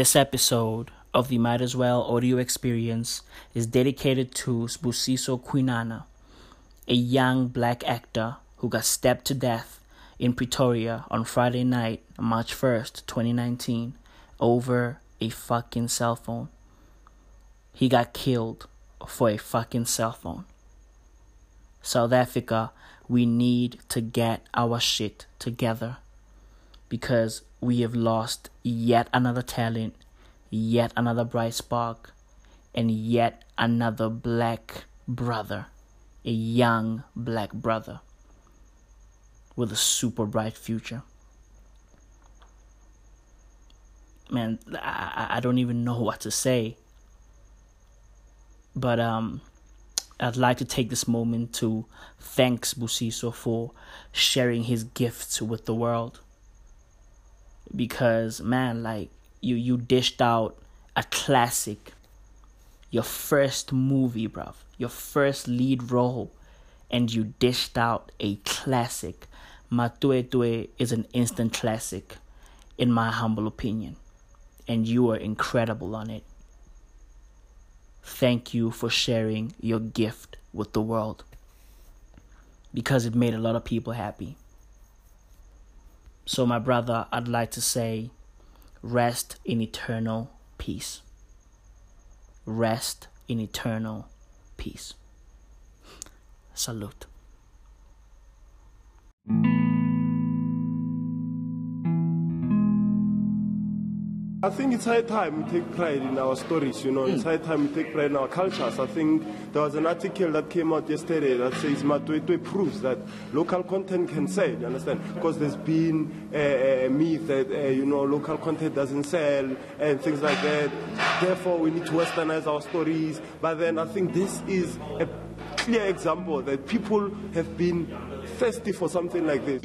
This episode of the Might As Well audio experience is dedicated to Sbusiso Khwinana, a young black actor who got stabbed to death in Pretoria on Friday night, March 1st, 2019, over a fucking cell phone. He got killed for a fucking cell phone. South Africa, we need to get our shit together because we have lost yet another talent, yet another bright spark, and yet another black brother, a young black brother with a super bright future. Man, I, I don't even know what to say. But um, I'd like to take this moment to thank Busiso for sharing his gifts with the world because man like you you dished out a classic. Your first movie bruv. Your first lead role. And you dished out a classic. Matwetwe is an instant classic in my humble opinion. And you are incredible on it. Thank you for sharing your gift with the world. Because it made a lot of people happy so, my brother, I'd like to say, rest in eternal peace. Rest in eternal peace. Salute. I think it's high time we take pride in our stories, you know. Mm. It's high time we take pride in our cultures. I think there was an article that came out yesterday that says Matwetwe proves that local content can sell, you understand? Because there's been a, a myth that, uh, you know, local content doesn't sell and things like that. Therefore, we need to westernize our stories. But then I think this is a clear example that people have been thirsty for something like this.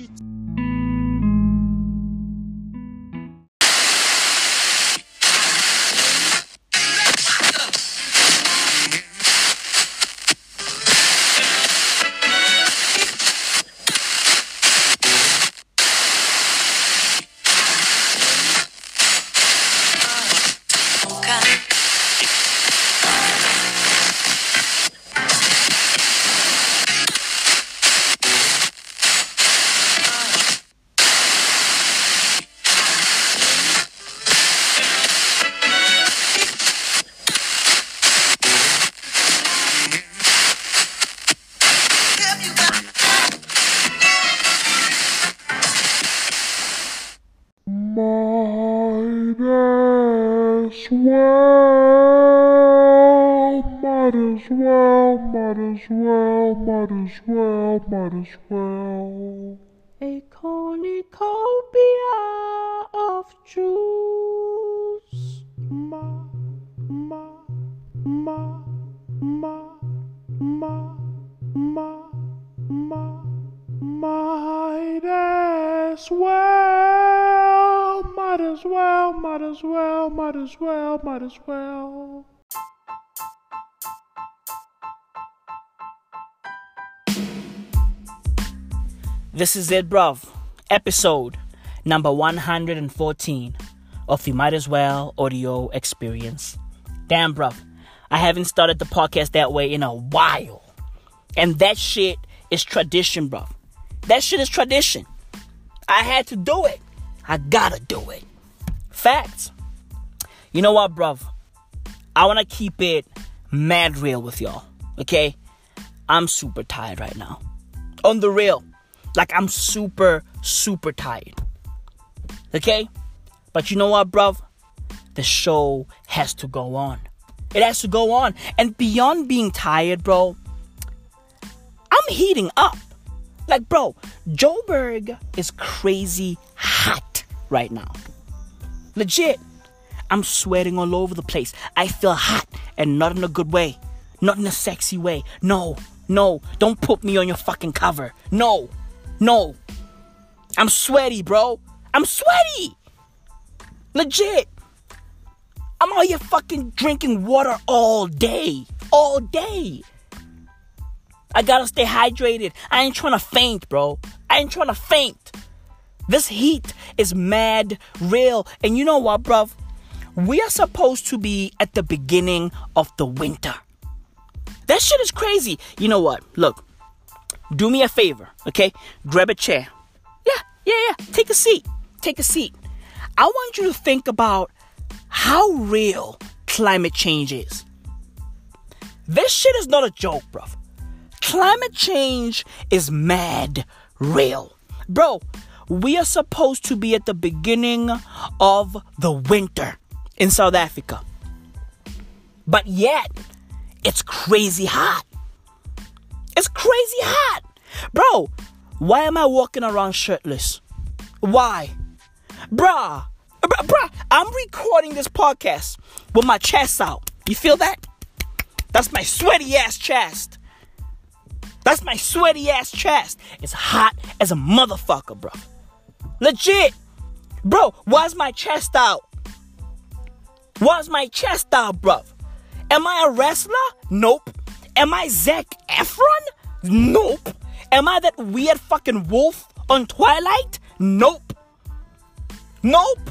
Well, well. A cornucopia of juice. Ma, ma, ma, ma, ma, ma, ma, might as well, might as well, might as well, might as well, might as well. This is it, bruv. Episode number 114 of the Might As Well audio experience. Damn, bruv. I haven't started the podcast that way in a while. And that shit is tradition, bruv. That shit is tradition. I had to do it. I gotta do it. Facts. You know what, bruv? I wanna keep it mad real with y'all. Okay? I'm super tired right now. On the real. Like I'm super, super tired. Okay? But you know what, bruv? The show has to go on. It has to go on. And beyond being tired, bro, I'm heating up. Like, bro, Joburg is crazy hot right now. Legit. I'm sweating all over the place. I feel hot and not in a good way. Not in a sexy way. No, no. Don't put me on your fucking cover. No. No. I'm sweaty, bro. I'm sweaty. Legit. I'm out here fucking drinking water all day. All day. I gotta stay hydrated. I ain't trying to faint, bro. I ain't trying to faint. This heat is mad real. And you know what, bruv? we are supposed to be at the beginning of the winter. That shit is crazy. You know what? Look, do me a favor, okay? Grab a chair. Yeah, yeah, yeah. Take a seat. Take a seat. I want you to think about how real climate change is. This shit is not a joke, bro. Climate change is mad real. Bro, we are supposed to be at the beginning of the winter in South Africa. But yet, it's crazy hot. It's crazy hot. Bro, why am I walking around shirtless? Why? Bruh, bruh, bruh, I'm recording this podcast with my chest out. You feel that? That's my sweaty ass chest. That's my sweaty ass chest. It's hot as a motherfucker, bro. Legit. Bro, why's my chest out? Why's my chest out, bro? Am I a wrestler? Nope. Am I Zac Efron? Nope. Am I that weird fucking wolf on Twilight? Nope. Nope.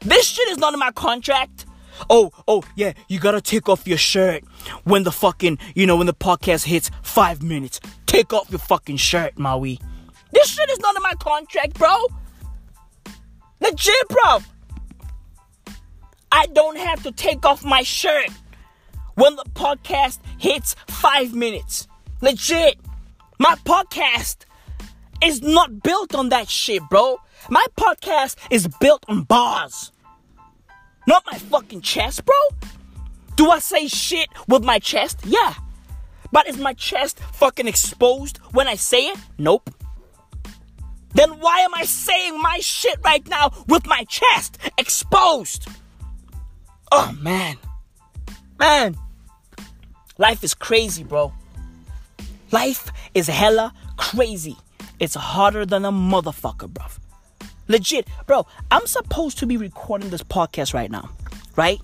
This shit is not in my contract. Oh, oh, yeah, you gotta take off your shirt when the fucking, you know, when the podcast hits five minutes. Take off your fucking shirt, Maui. This shit is not in my contract, bro. Legit, bro. I don't have to take off my shirt when the podcast hits five minutes. Legit. My podcast is not built on that shit, bro. My podcast is built on bars. Not my fucking chest, bro. Do I say shit with my chest? Yeah. But is my chest fucking exposed when I say it? Nope. Then why am I saying my shit right now with my chest exposed? Oh man. Man. Life is crazy, bro. Life is hella crazy. It's harder than a motherfucker, bro. Legit, bro. I'm supposed to be recording this podcast right now, right?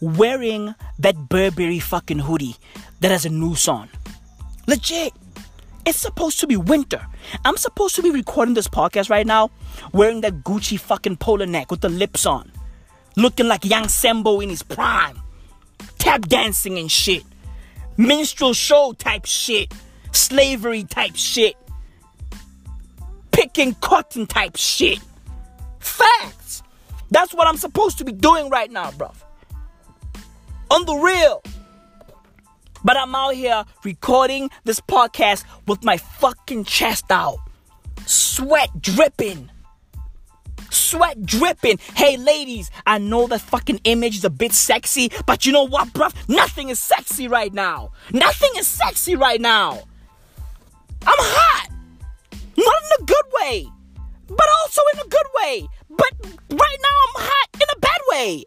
Wearing that Burberry fucking hoodie that has a noose on. Legit. It's supposed to be winter. I'm supposed to be recording this podcast right now wearing that Gucci fucking polo neck with the lips on. Looking like young Sembo in his prime. Tap dancing and shit. Minstrel show type shit. Slavery type shit. Picking cotton type shit. Facts. That's what I'm supposed to be doing right now, bro. On the real. But I'm out here recording this podcast with my fucking chest out. Sweat dripping. Sweat dripping. Hey, ladies, I know that fucking image is a bit sexy, but you know what, bruv? Nothing is sexy right now. Nothing is sexy right now. I'm hot. Not in a good way, but also in a good way. But right now, I'm hot in a bad way.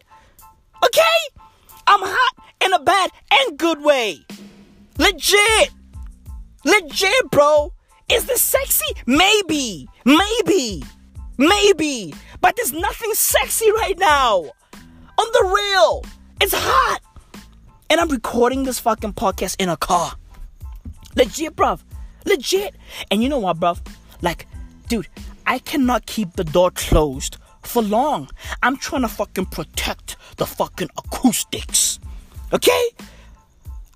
Okay? I'm hot in a bad and good way. Legit. Legit, bro. Is this sexy? Maybe. Maybe. Maybe. But there's nothing sexy right now. On the real. It's hot. And I'm recording this fucking podcast in a car. Legit, bruv. Legit. And you know what, bruv? Like, dude, I cannot keep the door closed for long. I'm trying to fucking protect the fucking acoustics. Okay?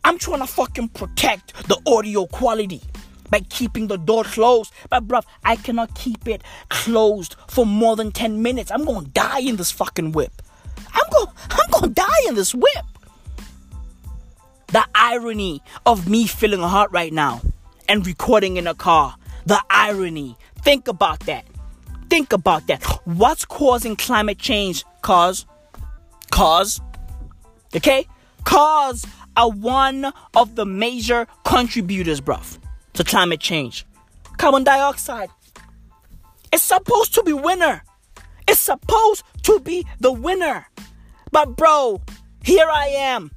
I'm trying to fucking protect the audio quality by keeping the door closed. But bruv, I cannot keep it closed for more than 10 minutes. I'm gonna die in this fucking whip. I'm gonna I'm gonna die in this whip. The irony of me feeling hot right now and recording in a car. The irony. Think about that. Think about that. What's causing climate change? Cause. Cause. Okay? Cars are one of the major contributors, bruv, to climate change. Carbon dioxide. It's supposed to be winner. It's supposed to be the winner. But bro, here I am.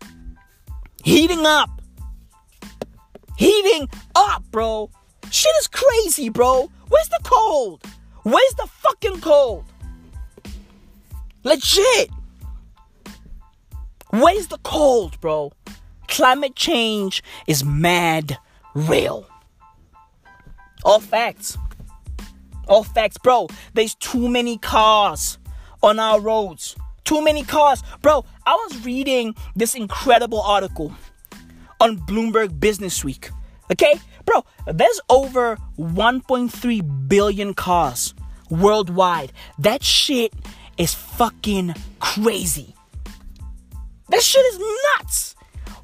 Heating up. Heating up, bro. Shit is crazy, bro. Where's the cold? Where's the fucking cold? Legit. Where's the cold, bro? Climate change is mad real. All facts. All facts, bro. There's too many cars on our roads. too many cars. Bro, I was reading this incredible article on Bloomberg Business Week. Okay? Bro, there's over 1.3 billion cars worldwide. That shit is fucking crazy. That shit is nuts.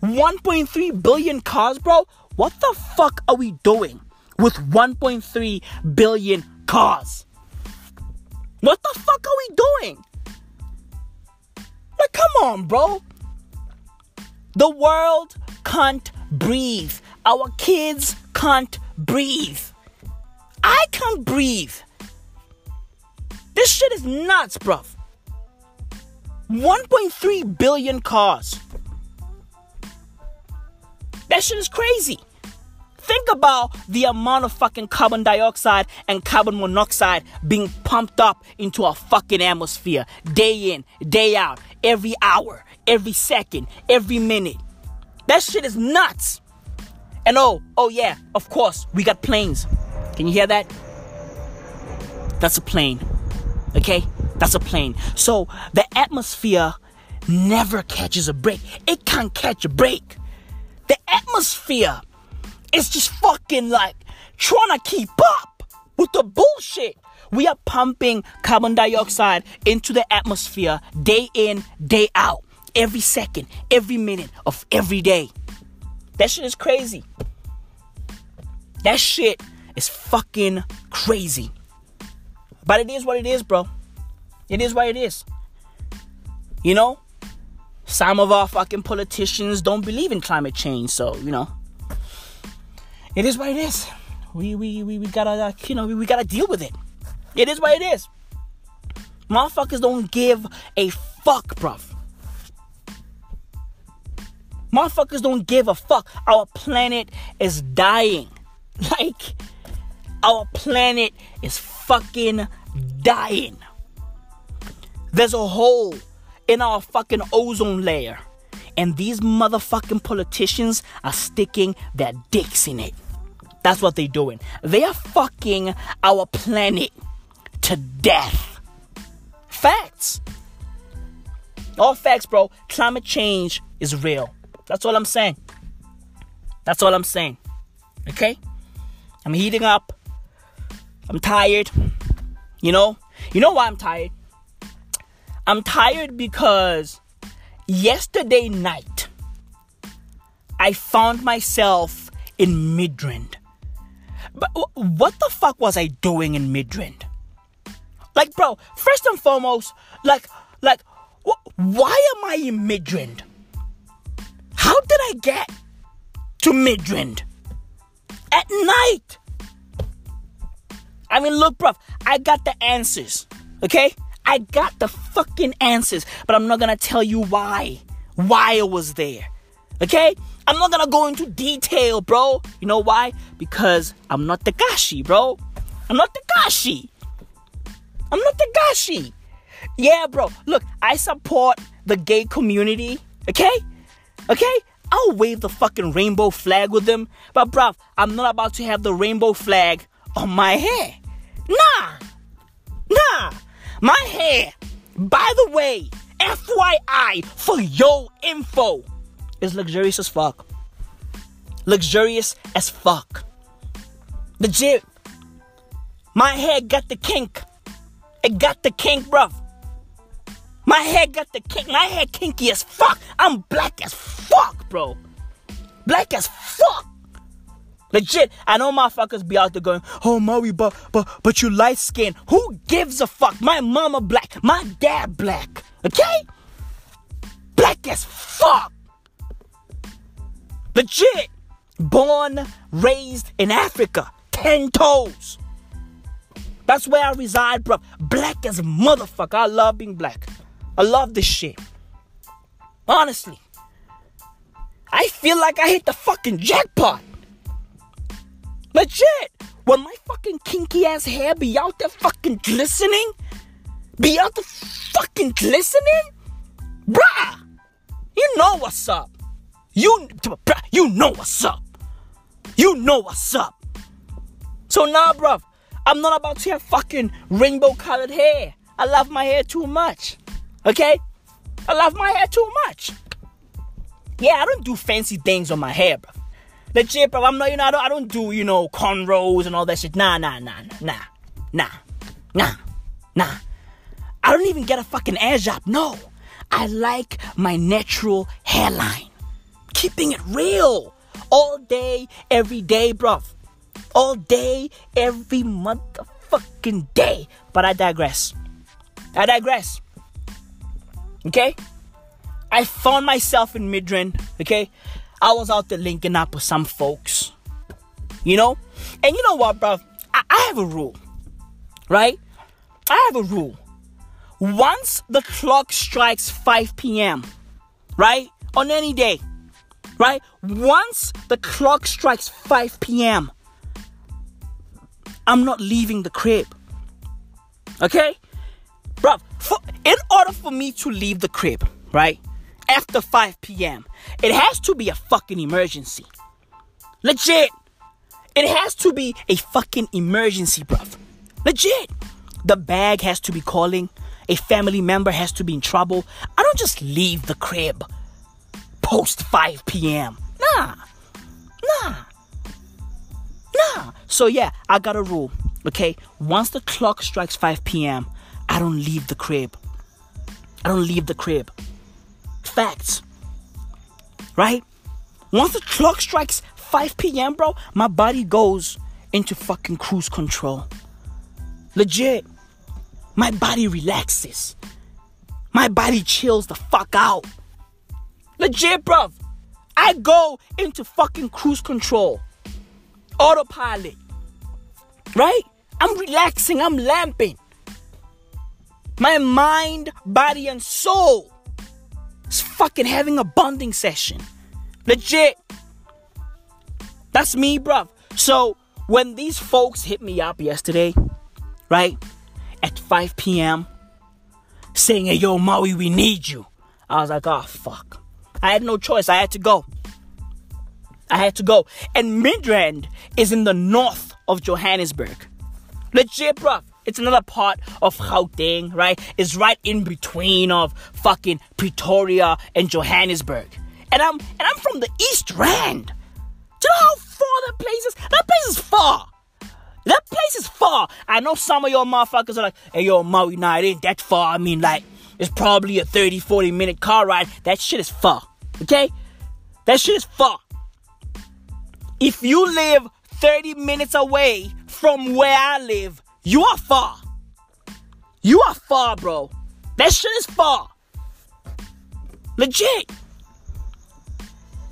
1.3 billion cars, bro. What the fuck are we doing with 1.3 billion cars? What the fuck are we doing? Like, come on, bro. The world can't breathe. Our kids can't breathe. I can't breathe. This shit is nuts, bruv. 1.3 billion cars. That shit is crazy. Think about the amount of fucking carbon dioxide and carbon monoxide being pumped up into our fucking atmosphere day in, day out, every hour, every second, every minute. That shit is nuts. And oh, oh yeah, of course, we got planes. Can you hear that? That's a plane. Okay? That's a plane. So the atmosphere never catches a break. It can't catch a break. The atmosphere is just fucking like trying to keep up with the bullshit. We are pumping carbon dioxide into the atmosphere day in, day out, every second, every minute of every day. That shit is crazy. That shit is fucking crazy. But it is what it is, bro. It is what it is. You know? Some of our fucking politicians don't believe in climate change, so, you know. It is what it is. We we we, we gotta uh, you know we, we gotta deal with it. It is what it is. Motherfuckers don't give a fuck, bruv. Motherfuckers don't give a fuck. Our planet is dying. Like, our planet is fucking dying. There's a hole in our fucking ozone layer. And these motherfucking politicians are sticking their dicks in it. That's what they're doing. They are fucking our planet to death. Facts. All facts, bro. Climate change is real. That's all I'm saying. That's all I'm saying. Okay? I'm heating up. I'm tired. You know? You know why I'm tired? I'm tired because yesterday night I found myself in Midrand. But what the fuck was I doing in Midrand? Like, bro, first and foremost, like, like, wh- why am I in Midrand? How did I get to Midrand at night? I mean, look, bro, I got the answers, okay? I got the fucking answers, but I'm not gonna tell you why. Why I was there. Okay? I'm not gonna go into detail, bro. You know why? Because I'm not Tekashi, bro. I'm not Tekashi. I'm not Tekashi. Yeah, bro. Look, I support the gay community. Okay? Okay? I'll wave the fucking rainbow flag with them. But, bruv, I'm not about to have the rainbow flag on my hair. Nah. Nah. My hair, by the way, FYI, for your info, is luxurious as fuck. Luxurious as fuck. Legit. My hair got the kink. It got the kink, bruv. My hair got the kink. My hair kinky as fuck. I'm black as fuck, bro. Black as fuck. Legit, I know motherfuckers be out there going, "Oh, Maui, but but but you light skin. Who gives a fuck? My mama black, my dad black. Okay, black as fuck. Legit, born, raised in Africa, ten toes. That's where I reside, bro. Black as motherfucker. I love being black. I love this shit. Honestly, I feel like I hit the fucking jackpot. Legit. Will my fucking kinky ass hair be out there fucking glistening? Be out there fucking glistening? Bruh. You know what's up. You, you know what's up. You know what's up. So nah, bruv. I'm not about to have fucking rainbow colored hair. I love my hair too much. Okay? I love my hair too much. Yeah, I don't do fancy things on my hair, bro. Legit, bro. I'm not, you know, I don't, I don't do, you know, cornrows and all that shit. Nah, nah, nah, nah, nah, nah, nah. I don't even get a fucking air job. No. I like my natural hairline. Keeping it real. All day, every day, bruv. All day, every motherfucking day. But I digress. I digress. Okay? I found myself in Midrand. Okay? I was out there linking up with some folks. You know? And you know what, bruv? I, I have a rule. Right? I have a rule. Once the clock strikes 5 p.m., right? On any day, right? Once the clock strikes 5 p.m., I'm not leaving the crib. Okay? Bro, for, in order for me to leave the crib, right? After 5 p.m., it has to be a fucking emergency. Legit. It has to be a fucking emergency, bruv. Legit. The bag has to be calling. A family member has to be in trouble. I don't just leave the crib post 5 p.m. Nah. Nah. Nah. So yeah, I got a rule. Okay? Once the clock strikes 5 p.m., I don't leave the crib. I don't leave the crib. Facts. Right? Once the clock strikes 5 p.m., bro, my body goes into fucking cruise control. Legit. My body relaxes. My body chills the fuck out. Legit, bruv. I go into fucking cruise control. Autopilot. Right? I'm relaxing. I'm lamping. My mind, body, and soul is fucking having a bonding session. Legit. That's me, bruv. So when these folks hit me up yesterday, right? At 5 p.m., saying, hey, yo, Maui, we need you. I was like, oh, fuck. I had no choice. I had to go. I had to go. And Midrand is in the north of Johannesburg. Legit, bruv. It's another part of Gauteng, right? It's right in between of fucking Pretoria and Johannesburg. And I'm and I'm from the East Rand. Do you know how far that place is? That place is far. That place is far. I know some of your motherfuckers are like, hey yo, Maui, nah, it ain't that far. I mean, like, it's probably a 30, 40 minute car ride. That shit is far. Okay? That shit is far. If you live 30 minutes away from where I live, you are far. You are far, bro. That shit is far. Legit.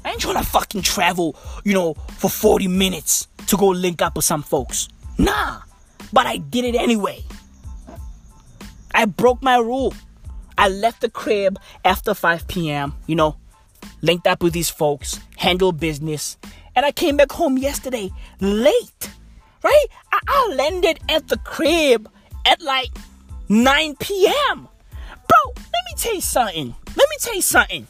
I ain't trying to fucking travel, you know, for 40 minutes to go link up with some folks. Nah. But I did it anyway. I broke my rule. I left the crib after 5 p.m., you know, linked up with these folks, handled business, and I came back home yesterday late, right? I, I landed at the crib at like 9 p.m. Bro, let me tell you something. Let me tell you something.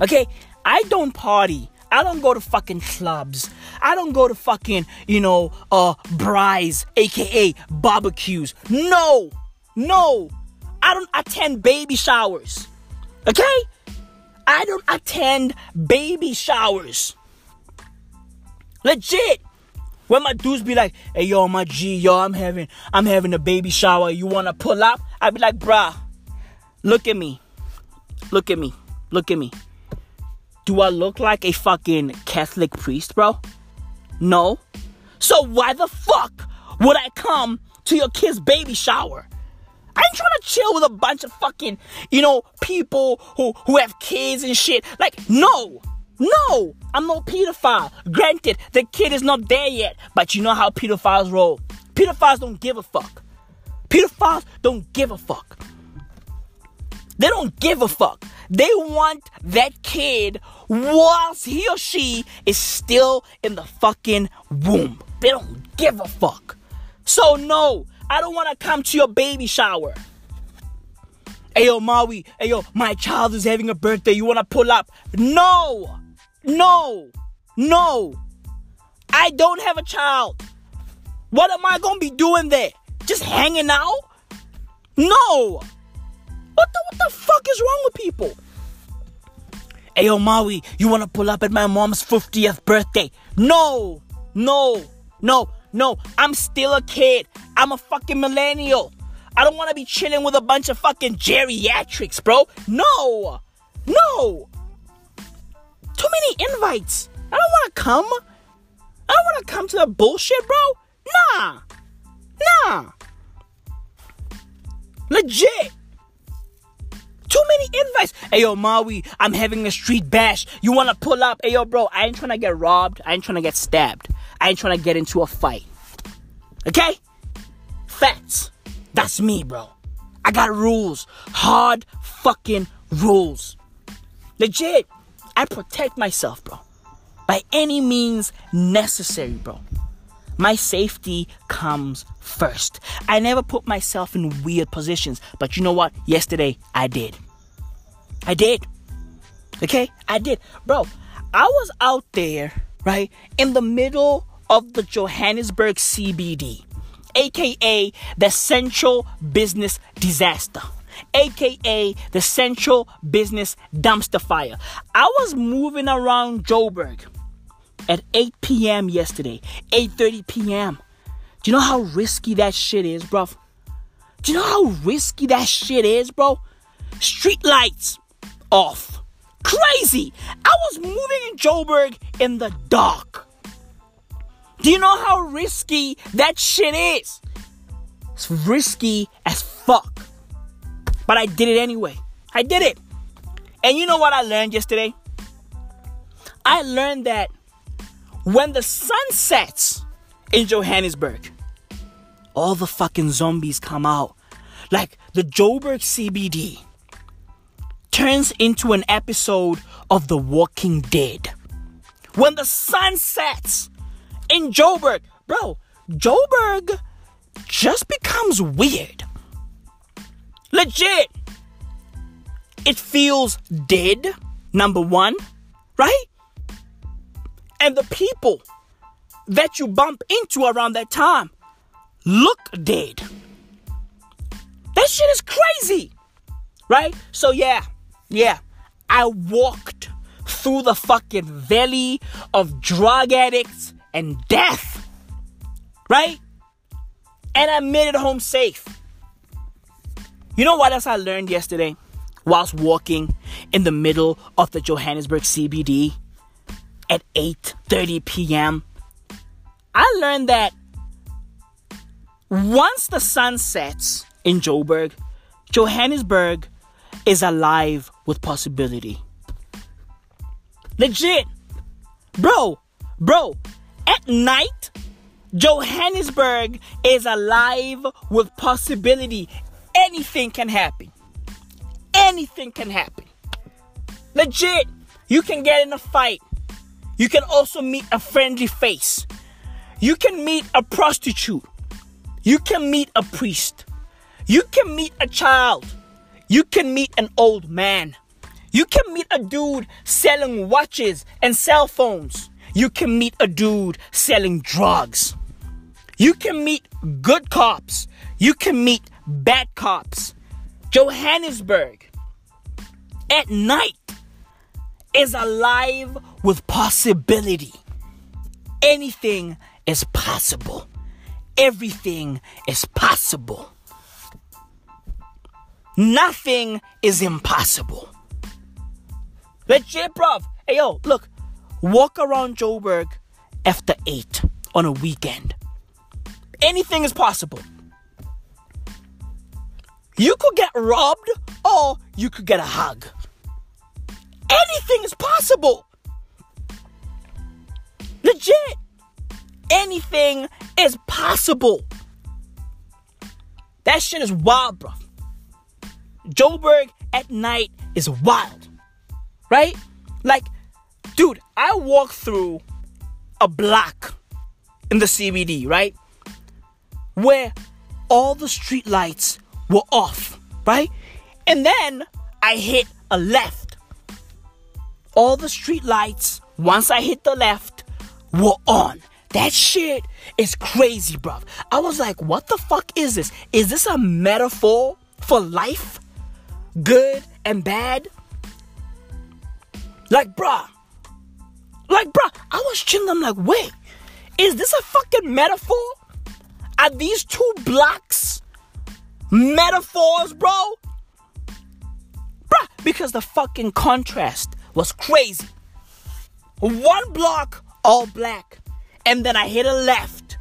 Okay, I don't party. I don't go to fucking clubs. I don't go to fucking, you know, uh, braais, aka barbecues. No, no. I don't attend baby showers. Okay? I don't attend baby showers. Legit. When my dudes be like, hey yo, my G, yo, I'm having I'm having a baby shower. You wanna pull up? I'd be like, bruh, look at me. Look at me. Look at me. Do I look like a fucking Catholic priest, bro? No. So why the fuck would I come to your kid's baby shower? I ain't trying to chill with a bunch of fucking, you know, people who who have kids and shit. Like, no. No, I'm no pedophile. Granted, the kid is not there yet, but you know how pedophiles roll. Pedophiles don't give a fuck. Pedophiles don't give a fuck. They don't give a fuck. They want that kid whilst he or she is still in the fucking womb. They don't give a fuck. So, no, I don't want to come to your baby shower. Hey yo, Maui, hey yo, my child is having a birthday. You want to pull up? No! No, no, I don't have a child. What am I gonna be doing there? Just hanging out? No. What the what the fuck is wrong with people? Hey, yo, Maui, you wanna pull up at my mom's 50th birthday? No, no, no, no. I'm still a kid. I'm a fucking millennial. I don't wanna be chilling with a bunch of fucking geriatrics, bro. No, no. Too many invites. I don't wanna come. I don't wanna come to the bullshit, bro. Nah, nah. Legit. Too many invites. Hey yo, Maui, I'm having a street bash. You wanna pull up? Hey yo, bro, I ain't trying to get robbed. I ain't trying to get stabbed. I ain't trying to get into a fight. Okay? Facts. That's me, bro. I got rules. Hard fucking rules. Legit. I protect myself, bro. By any means necessary, bro. My safety comes first. I never put myself in weird positions, but you know what? Yesterday I did. I did. Okay? I did. Bro, I was out there, right, in the middle of the Johannesburg CBD, aka the Central Business Disaster. AKA the Central Business Dumpster Fire. I was moving around Joburg at 8 p.m. yesterday, 8:30 p.m. Do you know how risky that shit is, bro? Do you know how risky that shit is, bro? Street lights off. Crazy. I was moving in Joburg in the dark. Do you know how risky that shit is? It's risky as fuck. But I did it anyway. I did it. And you know what I learned yesterday? I learned that when the sun sets in Johannesburg, all the fucking zombies come out. Like the Joburg CBD turns into an episode of The Walking Dead. When the sun sets in Joburg, bro, Joburg just becomes weird. Legit. It feels dead, number one, right? And the people that you bump into around that time look dead. That shit is crazy, right? So, yeah, yeah, I walked through the fucking valley of drug addicts and death, right? And I made it home safe. You know what else I learned yesterday whilst walking in the middle of the Johannesburg CBD at 8:30 p.m.? I learned that once the sun sets in Joburg, Johannesburg is alive with possibility. Legit. Bro, bro, at night, Johannesburg is alive with possibility. Anything can happen. Anything can happen. Legit. You can get in a fight. You can also meet a friendly face. You can meet a prostitute. You can meet a priest. You can meet a child. You can meet an old man. You can meet a dude selling watches and cell phones. You can meet a dude selling drugs. You can meet good cops. You can meet bad cops. Johannesburg at night is alive with possibility. Anything is possible. Everything is possible. Nothing is impossible. Legit, bruv. Hey, yo, look. Walk around Joburg after 8 on a weekend. Anything is possible. You could get robbed or you could get a hug. Anything is possible. Legit. Anything is possible. That shit is wild, bro. Joburg at night is wild. Right? Like, dude, I walked through a block in the CBD, right? Where all the street lights were off, right? And then I hit a left. All the street lights, once I hit the left, were on. That shit is crazy, bruv. I was like, what the fuck is this? Is this a metaphor for life? Good and bad. Like, bruh. Like, bruh, I was chilling. I'm like, wait, is this a fucking metaphor? Are these two blocks metaphors, bro? Bruh, because the fucking contrast was crazy. One block, all black. And then I hit a left.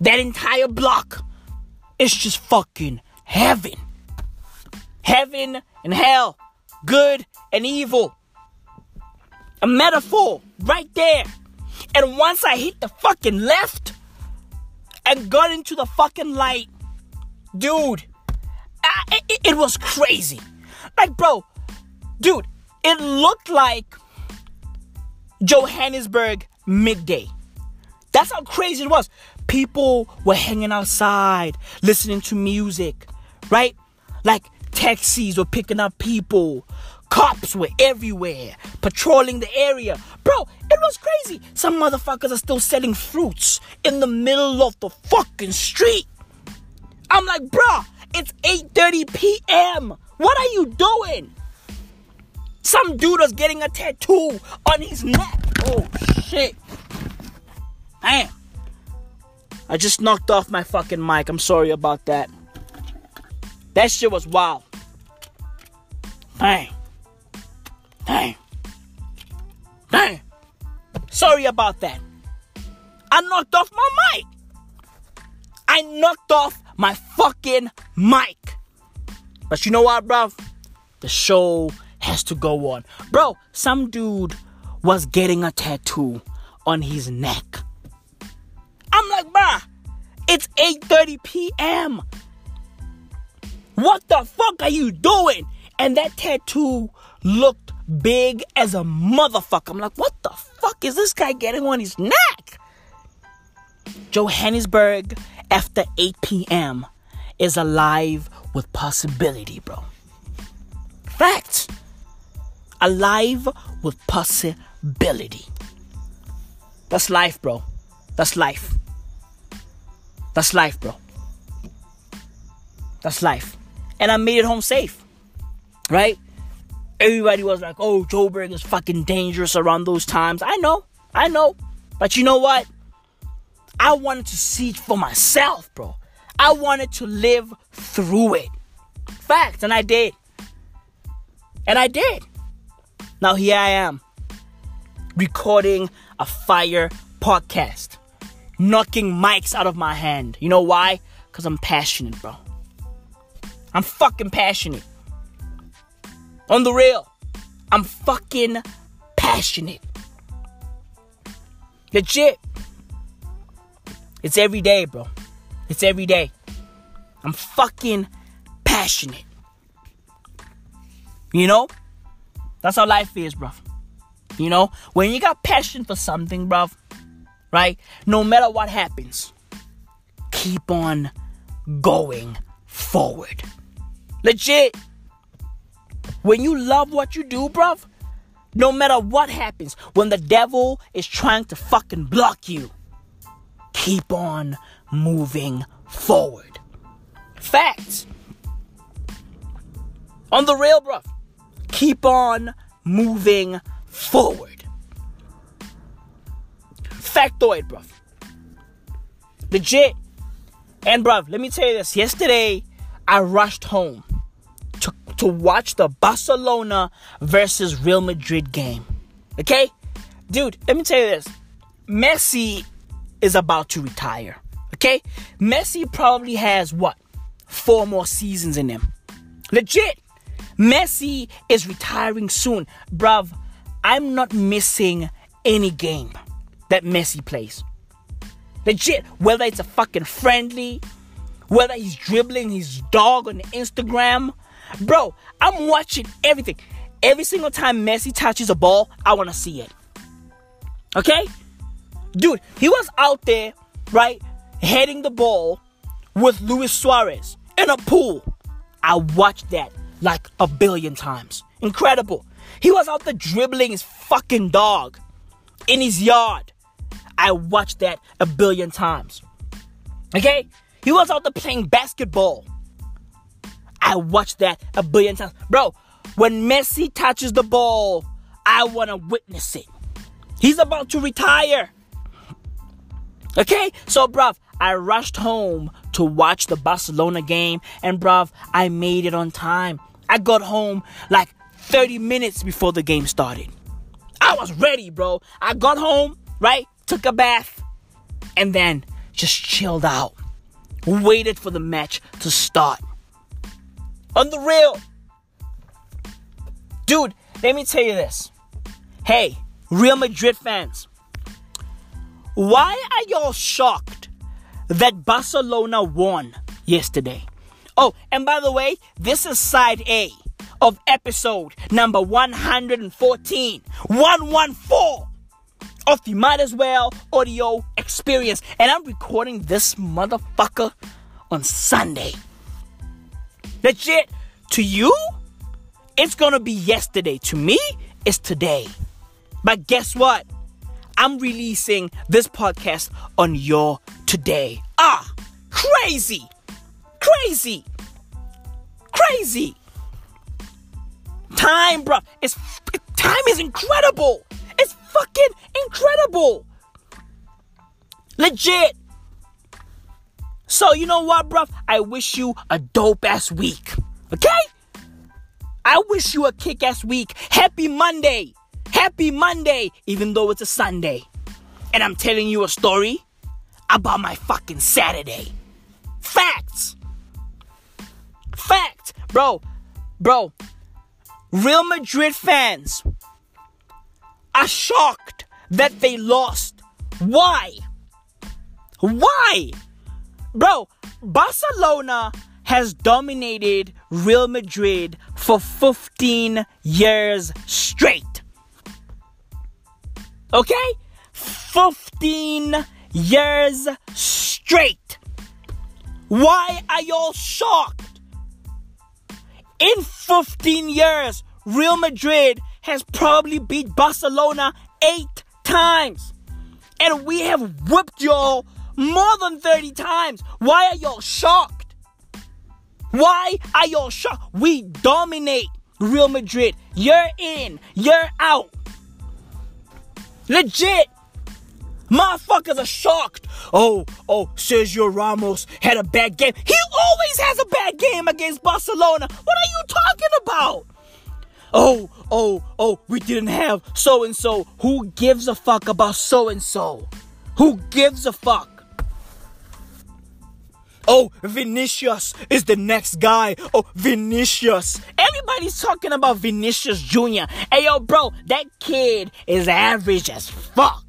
That entire block is just fucking heaven. Heaven and hell. Good and evil. A metaphor right there. And once I hit the fucking left and got into the fucking light, dude, I, it, it was crazy. Like, bro, dude, it looked like Johannesburg midday. That's how crazy it was. People were hanging outside, listening to music, right? Like taxis were picking up people. Cops were everywhere, patrolling the area. Bro, it was crazy. Some motherfuckers are still selling fruits in the middle of the fucking street. I'm like, bro, it's 8:30 p.m. What are you doing? Some dude was getting a tattoo on his neck. Oh shit. Damn. I just knocked off my fucking mic. I'm sorry about that. That shit was wild. Dang. Dang. Dang. Sorry about that. I knocked off my mic. I knocked off my fucking mic. But you know what, bro? The show has to go on. Bro, some dude was getting a tattoo on his neck. I'm like, bruh, it's 8:30 p.m. What the fuck are you doing? And that tattoo looked big as a motherfucker. I'm like, what the fuck is this guy getting on his neck? Johannesburg after 8 p.m. is alive with possibility, bro. Facts. Alive with possibility. That's life, bro. That's life. That's life, bro. That's life. And I made it home safe. Right? Everybody was like, oh, Joburg is fucking dangerous around those times. I know. I know. But you know what? I wanted to see it for myself, bro. I wanted to live through it. Facts. And I did. And I did. Now here I am recording a fire podcast, knocking mics out of my hand. You know why? Because I'm passionate, bro. I'm fucking passionate. On the real, I'm fucking passionate. Legit. It's every day, bro. It's every day. I'm fucking passionate. You know? That's how life is, bro. You know? When you got passion for something, bro, right? No matter what happens, keep on going forward. Legit. When you love what you do, bruv, no matter what happens, when the devil is trying to fucking block you, keep on moving forward. Facts. On the rail, bruv, keep on moving forward. Factoid, bruv. Legit. And, bruv, let me tell you this. Yesterday, I rushed home to, watch the Barcelona versus Real Madrid game. Okay? Dude, let me tell you this. Messi is about to retire. Okay? Messi probably has what? Four more seasons in him. Legit. Messi is retiring soon. Bruv, I'm not missing any game that Messi plays. Legit. Whether it's a fucking friendly, whether he's dribbling his dog on Instagram. Bro, I'm watching everything. Every single time Messi touches a ball, I want to see it. Okay? Dude, he was out there, right, heading the ball with Luis Suarez in a pool. I watched that like a billion times. Incredible. He was out there dribbling his fucking dog in his yard. I watched that a billion times. Okay? He was out there playing basketball. I watched that a billion times. Bro, when Messi touches the ball, I want to witness it. He's about to retire. Okay? So, bruv, I rushed home to watch the Barcelona game, and bruv, I made it on time. I got home like 30 minutes before the game started. I was ready, bro. I got home, right? Took a bath, and then just chilled out. Waited for the match to start. On the real. Dude, let me tell you this. Hey, Real Madrid fans, why are y'all shocked that Barcelona won yesterday? Oh, and by the way, this is side A of episode number 114. 114 of the Might As Well audio experience. And I'm recording this motherfucker on Sunday. Legit, to you, it's gonna be yesterday. To me, it's today. But guess what? I'm releasing this podcast on your today. Ah, crazy, crazy, crazy. Time, bro. It's time is incredible. It's fucking incredible. Legit. So you know what, bro? I wish you a dope ass week. Okay? I wish you a kick ass week. Happy Monday. Happy Monday, even though it's a Sunday. And I'm telling you a story about my fucking Saturday. Facts. Facts. Bro, bro, Real Madrid fans are shocked that they lost. Why? Why? Bro, Barcelona has dominated Real Madrid for 15 years straight. Okay? 15 years straight. Why are y'all shocked? In 15 years, Real Madrid has probably beat Barcelona eight times. And we have whipped y'all more than 30 times. Why are y'all shocked? Why are y'all shocked? We dominate Real Madrid You're in, you're out. Legit. Motherfuckers are shocked. Oh, oh, Sergio Ramos had a bad game. He always has a bad game against Barcelona. What are you talking about? Oh, oh, oh, we didn't have so and so. Who gives a fuck about so and so? Who gives a fuck? Oh, Vinicius is the next guy. Oh, Vinicius. Everybody's talking about Vinicius Jr. Hey, yo, bro, that kid is average as fuck.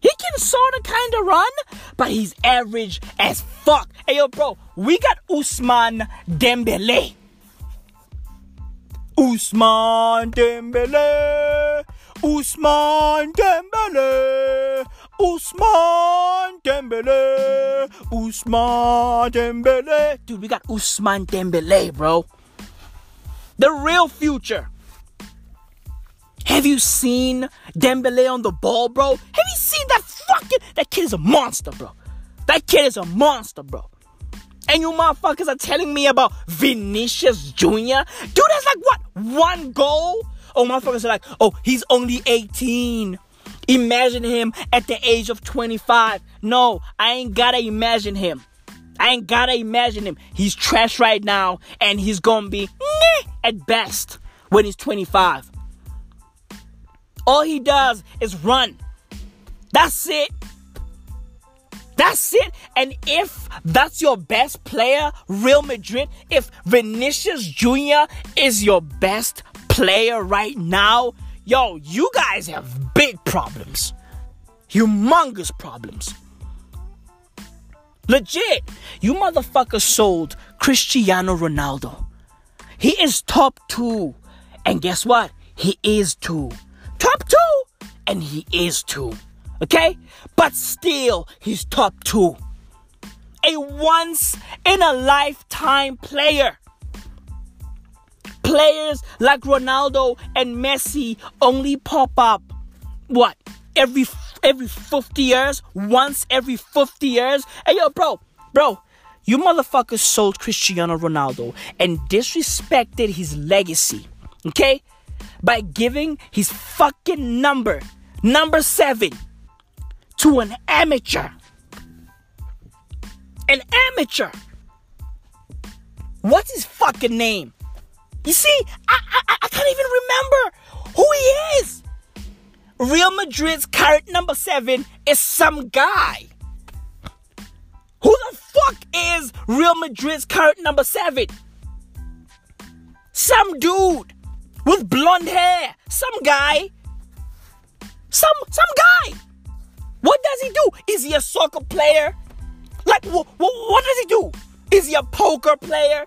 He can sort of kind of run, but he's average as fuck. Hey, yo, bro, we got Usman Dembele. Usman Dembele. Usman Dembele. Ousmane Dembele. Usman Dembele. Dude, we got Usman Dembele, bro. The real future. Have you seen Dembele on the ball, bro? Have you seen that fucking that kid is a monster, bro. That kid is a monster, bro. And you motherfuckers are telling me about Vinicius Jr. Dude that's like what? One goal? Oh, motherfuckers are like, oh, he's only 18. Imagine him at the age of 25. No, I ain't gotta imagine him. I ain't gotta imagine him. He's trash right now, and he's gonna be at best when he's 25. All he does is run. That's it. That's it. And if that's your best player, Real Madrid, if Vinicius Jr. is your best player right now, yo, you guys have big problems. Humongous problems. Legit, you motherfuckers sold Cristiano Ronaldo. He is top two. And guess what? He is two. Top two! And he is two. Okay? But still, he's top two. A once in a lifetime player. Players like Ronaldo and Messi only pop up, what, every every 50 years? Once every 50 years? Hey, yo, bro, bro, You motherfuckers sold Cristiano Ronaldo and disrespected his legacy, okay? By giving his fucking number, number seven, to an amateur. An amateur. What's his fucking name? You see, I, I, I can't even remember who he is. Real Madrid's current number seven is some guy. Who the fuck is Real Madrid's current number seven? Some dude with blonde hair. Some guy. Some some guy. What does he do? Is he a soccer player? Like wh- wh- what does he do? Is he a poker player?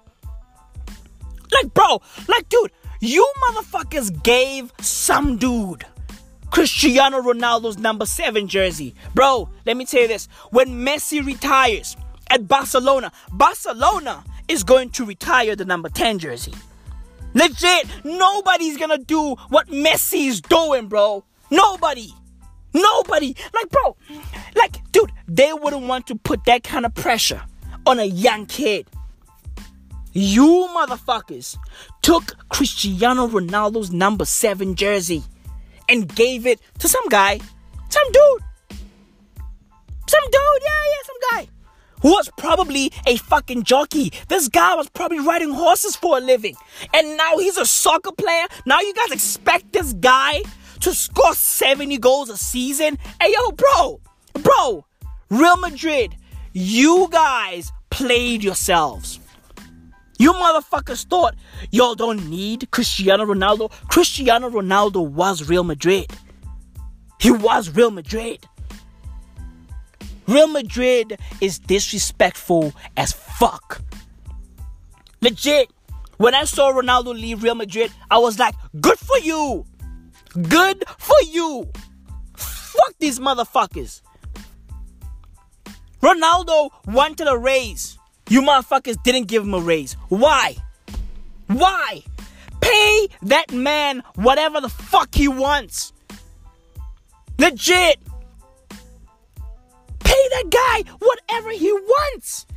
Like bro, like dude, you motherfuckers gave some dude Cristiano Ronaldo's number 7 jersey. Bro, let me tell you this. When Messi retires at Barcelona, Barcelona is going to retire the number 10 jersey. Legit, nobody's gonna do what Messi is doing, bro. Nobody. Nobody. Like, bro, like, dude, they wouldn't want to put that kind of pressure on a young kid. You motherfuckers took Cristiano Ronaldo's number 7 jersey and gave it to some guy, some dude. Some dude, yeah, yeah, some guy. Who was probably a fucking jockey. This guy was probably riding horses for a living. And now he's a soccer player. Now you guys expect this guy to score 70 goals a season? Hey, yo, bro, bro, Real Madrid, you guys played yourselves. You motherfuckers thought y'all don't need Cristiano Ronaldo. Cristiano Ronaldo was Real Madrid. He was Real Madrid. Real Madrid is disrespectful as fuck. Legit. When I saw Ronaldo leave Real Madrid, I was like, good for you. Good for you. Fuck these motherfuckers. Ronaldo wanted a raise. You motherfuckers didn't give him a raise. Why? Why? Pay that man whatever the fuck he wants. Legit. Pay that guy whatever he wants.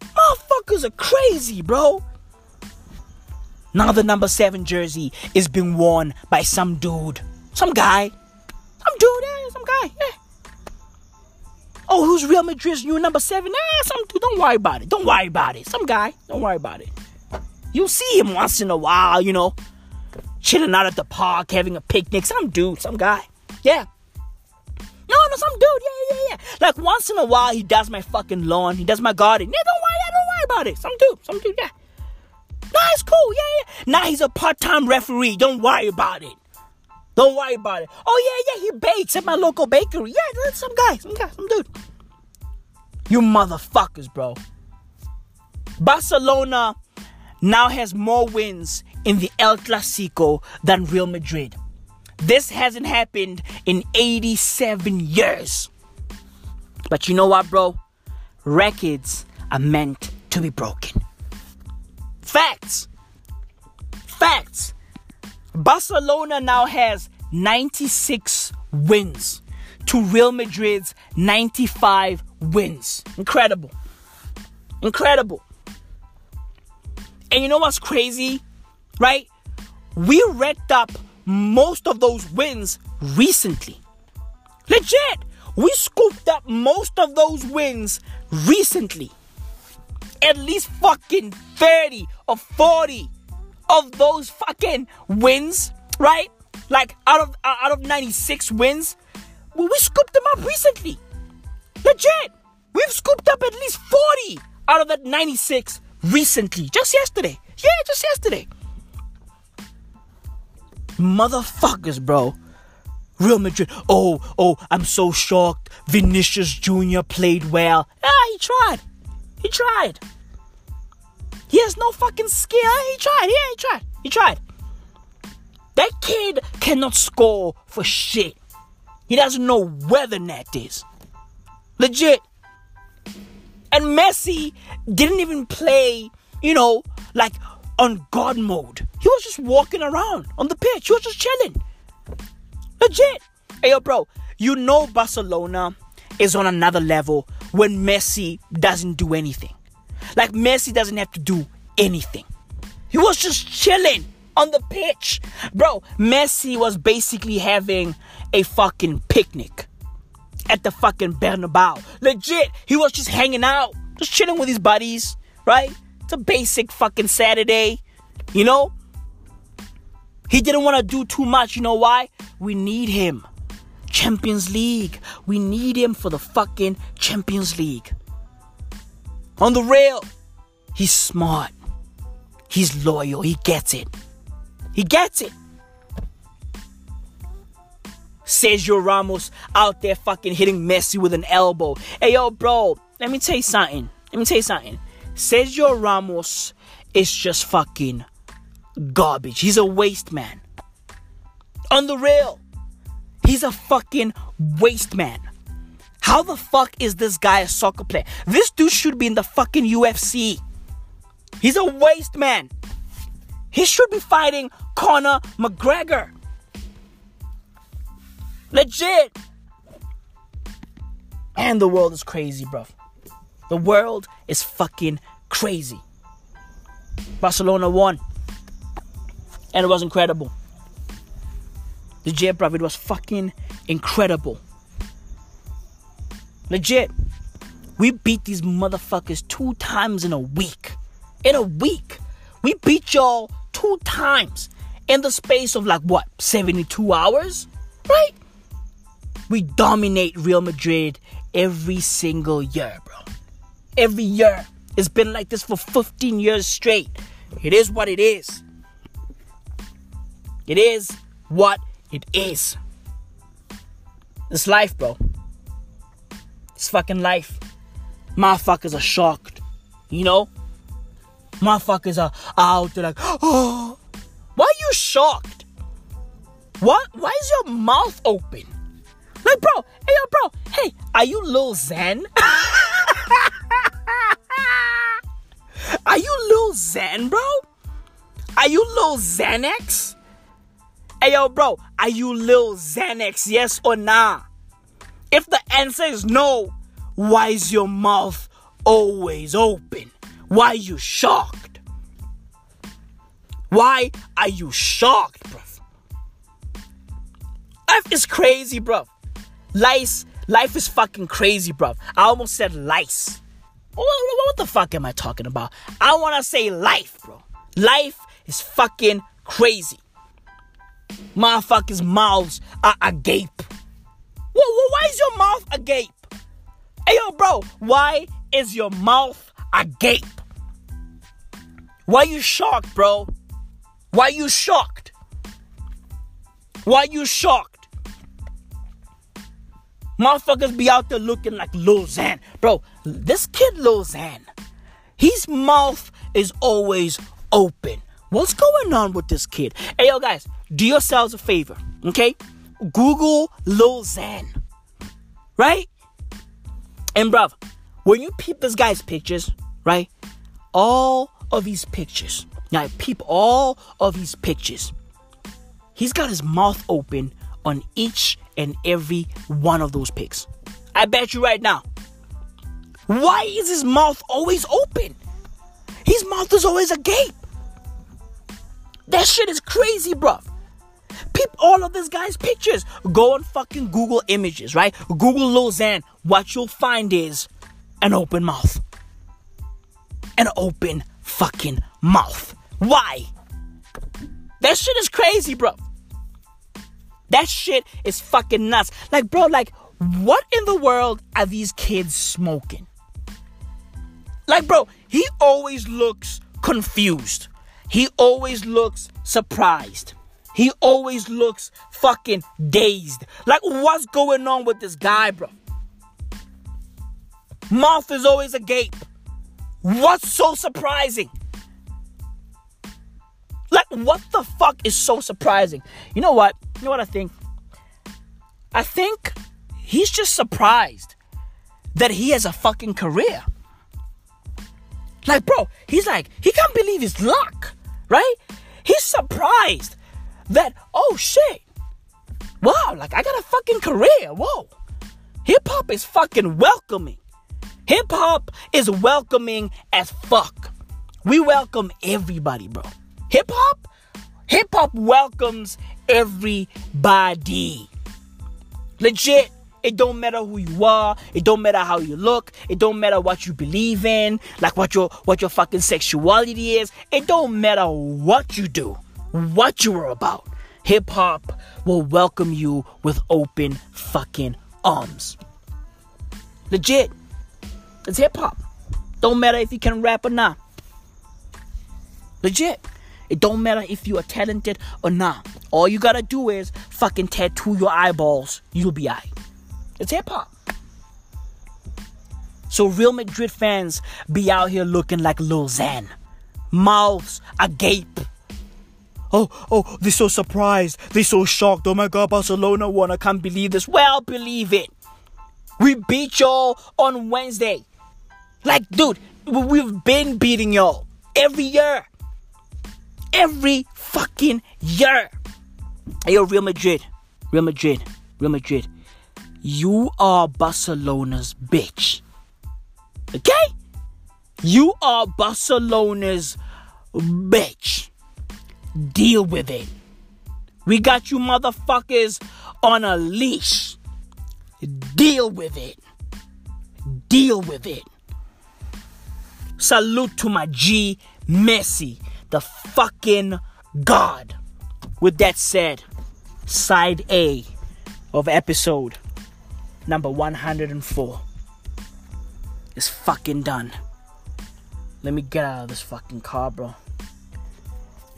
Motherfuckers are crazy, bro. Now the number seven jersey is being worn by some dude. Some guy. Some dude, yeah, some guy, yeah. Oh, who's Real Madrid's new number seven? Ah, some dude. Don't worry about it. Don't worry about it. Some guy. Don't worry about it. You'll see him once in a while, you know, chilling out at the park, having a picnic. Some dude, some guy. Yeah. No, no, some dude. Yeah, yeah, yeah. Like once in a while, he does my fucking lawn. He does my garden. Yeah, don't worry. Don't worry about it. Some dude. Some dude. Yeah. Nah, it's cool. Yeah, yeah. Now he's a part-time referee. Don't worry about it. Don't worry about it. Oh yeah, yeah, he bakes at my local bakery. Yeah, that's some guy, some guy, some dude. You motherfuckers, bro. Barcelona now has more wins in the El Clasico than Real Madrid. This hasn't happened in 87 years. But you know what, bro? Records are meant to be broken. Facts. Facts. Barcelona now has 96 wins to Real Madrid's 95 wins. Incredible. Incredible. And you know what's crazy? Right? We racked up most of those wins recently. Legit. We scooped up most of those wins recently. At least fucking 30 or 40 of those fucking wins, right? Like out of out of 96 wins, well, we scooped them up recently. Legit. We've scooped up at least 40 out of that 96 recently. Just yesterday. Yeah, just yesterday. Motherfuckers, bro. Real Madrid. Oh, oh, I'm so shocked. Vinicius Jr. played well. Ah, he tried. He tried. He has no fucking skill. He tried. Yeah, he tried. He tried. That kid cannot score for shit. He doesn't know where the net is. Legit. And Messi didn't even play, you know, like on God mode. He was just walking around on the pitch. He was just chilling. Legit. Hey, yo, bro, you know Barcelona is on another level when Messi doesn't do anything. Like Messi doesn't have to do anything. He was just chilling on the pitch. Bro, Messi was basically having a fucking picnic at the fucking Bernabeu. Legit, he was just hanging out, just chilling with his buddies, right? It's a basic fucking Saturday, you know? He didn't want to do too much. You know why? We need him. Champions League. We need him for the fucking Champions League. On the rail, he's smart. He's loyal. He gets it. He gets it. Sergio Ramos out there fucking hitting Messi with an elbow. Hey, yo, bro, let me tell you something. Let me tell you something. Sergio Ramos is just fucking garbage. He's a waste man. On the rail, he's a fucking waste man. How the fuck is this guy a soccer player? This dude should be in the fucking UFC. He's a waste man. He should be fighting Conor McGregor. Legit. And the world is crazy, bro. The world is fucking crazy. Barcelona won. And it was incredible. Legit, bro. It was fucking incredible. Legit. We beat these motherfuckers two times in a week. In a week. We beat y'all two times in the space of like what, 72 hours? Right? We dominate Real Madrid every single year, bro. Every year. It's been like this for 15 years straight. It is what it is. It is what it is. It's life, bro. It's fucking life. Motherfuckers are shocked. You know? Motherfuckers are out there like, oh. Why are you shocked? What? Why is your mouth open? Like, bro, hey, yo, bro, hey, are you Lil Xan? are you Lil Xan, bro? Are you Lil Xanax? Hey, yo, bro, are you Lil Xanax, yes or nah? If the answer is no, why is your mouth always open? Why are you shocked? Why are you shocked, bro? Life is crazy, bro. Life, life is fucking crazy, bro. I almost said lice. What, what the fuck am I talking about? I want to say life, bro. Life is fucking crazy. Motherfuckers' mouths are agape. Whoa, why is your mouth agape? Hey, yo, bro, why is your mouth agape? Why you shocked, bro? Why you shocked? Why you shocked? Motherfuckers be out there looking like Lil Xan. Bro, this kid Lil Xan, his mouth is always open. What's going on with this kid? Hey, yo, guys, do yourselves a favor, okay? Google Lil Xan, right? And, bruv, when you peep this guy's pictures, right? All of these pictures, now peep all of these pictures. He's got his mouth open on each and every one of those pics. I bet you right now. Why is his mouth always open? His mouth is always agape. That shit is crazy, bro. Peep all of this guy's pictures. Go on fucking Google Images, right? Google Xan. What you'll find is an open mouth. An open fucking mouth. Why? That shit is crazy, bro. That shit is fucking nuts. Like, bro, like, what in the world are these kids smoking? Like, bro, he always looks confused. He always looks surprised. He always looks fucking dazed. Like, what's going on with this guy, bro? Mouth is always agape. What's so surprising? Like, what the fuck is so surprising? You know what? You know what I think? I think he's just surprised that he has a fucking career. Like, bro, he's like, he can't believe his luck, right? He's surprised that, oh shit, wow, like I got a fucking career, whoa. Hip hop is fucking welcoming. Hip hop is welcoming as fuck. We welcome everybody, bro. Hip hop, hip hop welcomes everybody. Legit. It don't matter who you are. It don't matter how you look. It don't matter what you believe in, like what your what your fucking sexuality is. It don't matter what you do, what you are about. Hip hop will welcome you with open fucking arms. Legit. It's hip hop. Don't matter if you can rap or not. Legit. It don't matter if you are talented or not. All you gotta do is fucking tattoo your eyeballs. You'll be alright. It's hip hop. So Real Madrid fans be out here looking like Lil Xan. Mouths agape. Oh, oh, they're so surprised. They're so shocked. Oh my god, Barcelona won. I can't believe this. Well, believe it. We beat y'all on Wednesday. Like, dude, we've been beating y'all every year. Every fucking year. Yo, Real Madrid. Real Madrid. Real Madrid. You are Barcelona's bitch. Okay? You are Barcelona's bitch. Deal with it. We got you motherfuckers on a leash. Deal with it. Deal with it. Salute to my G Messi, the fucking God. With that said, side A of episode number 104 is fucking done. Let me get out of this fucking car, bro.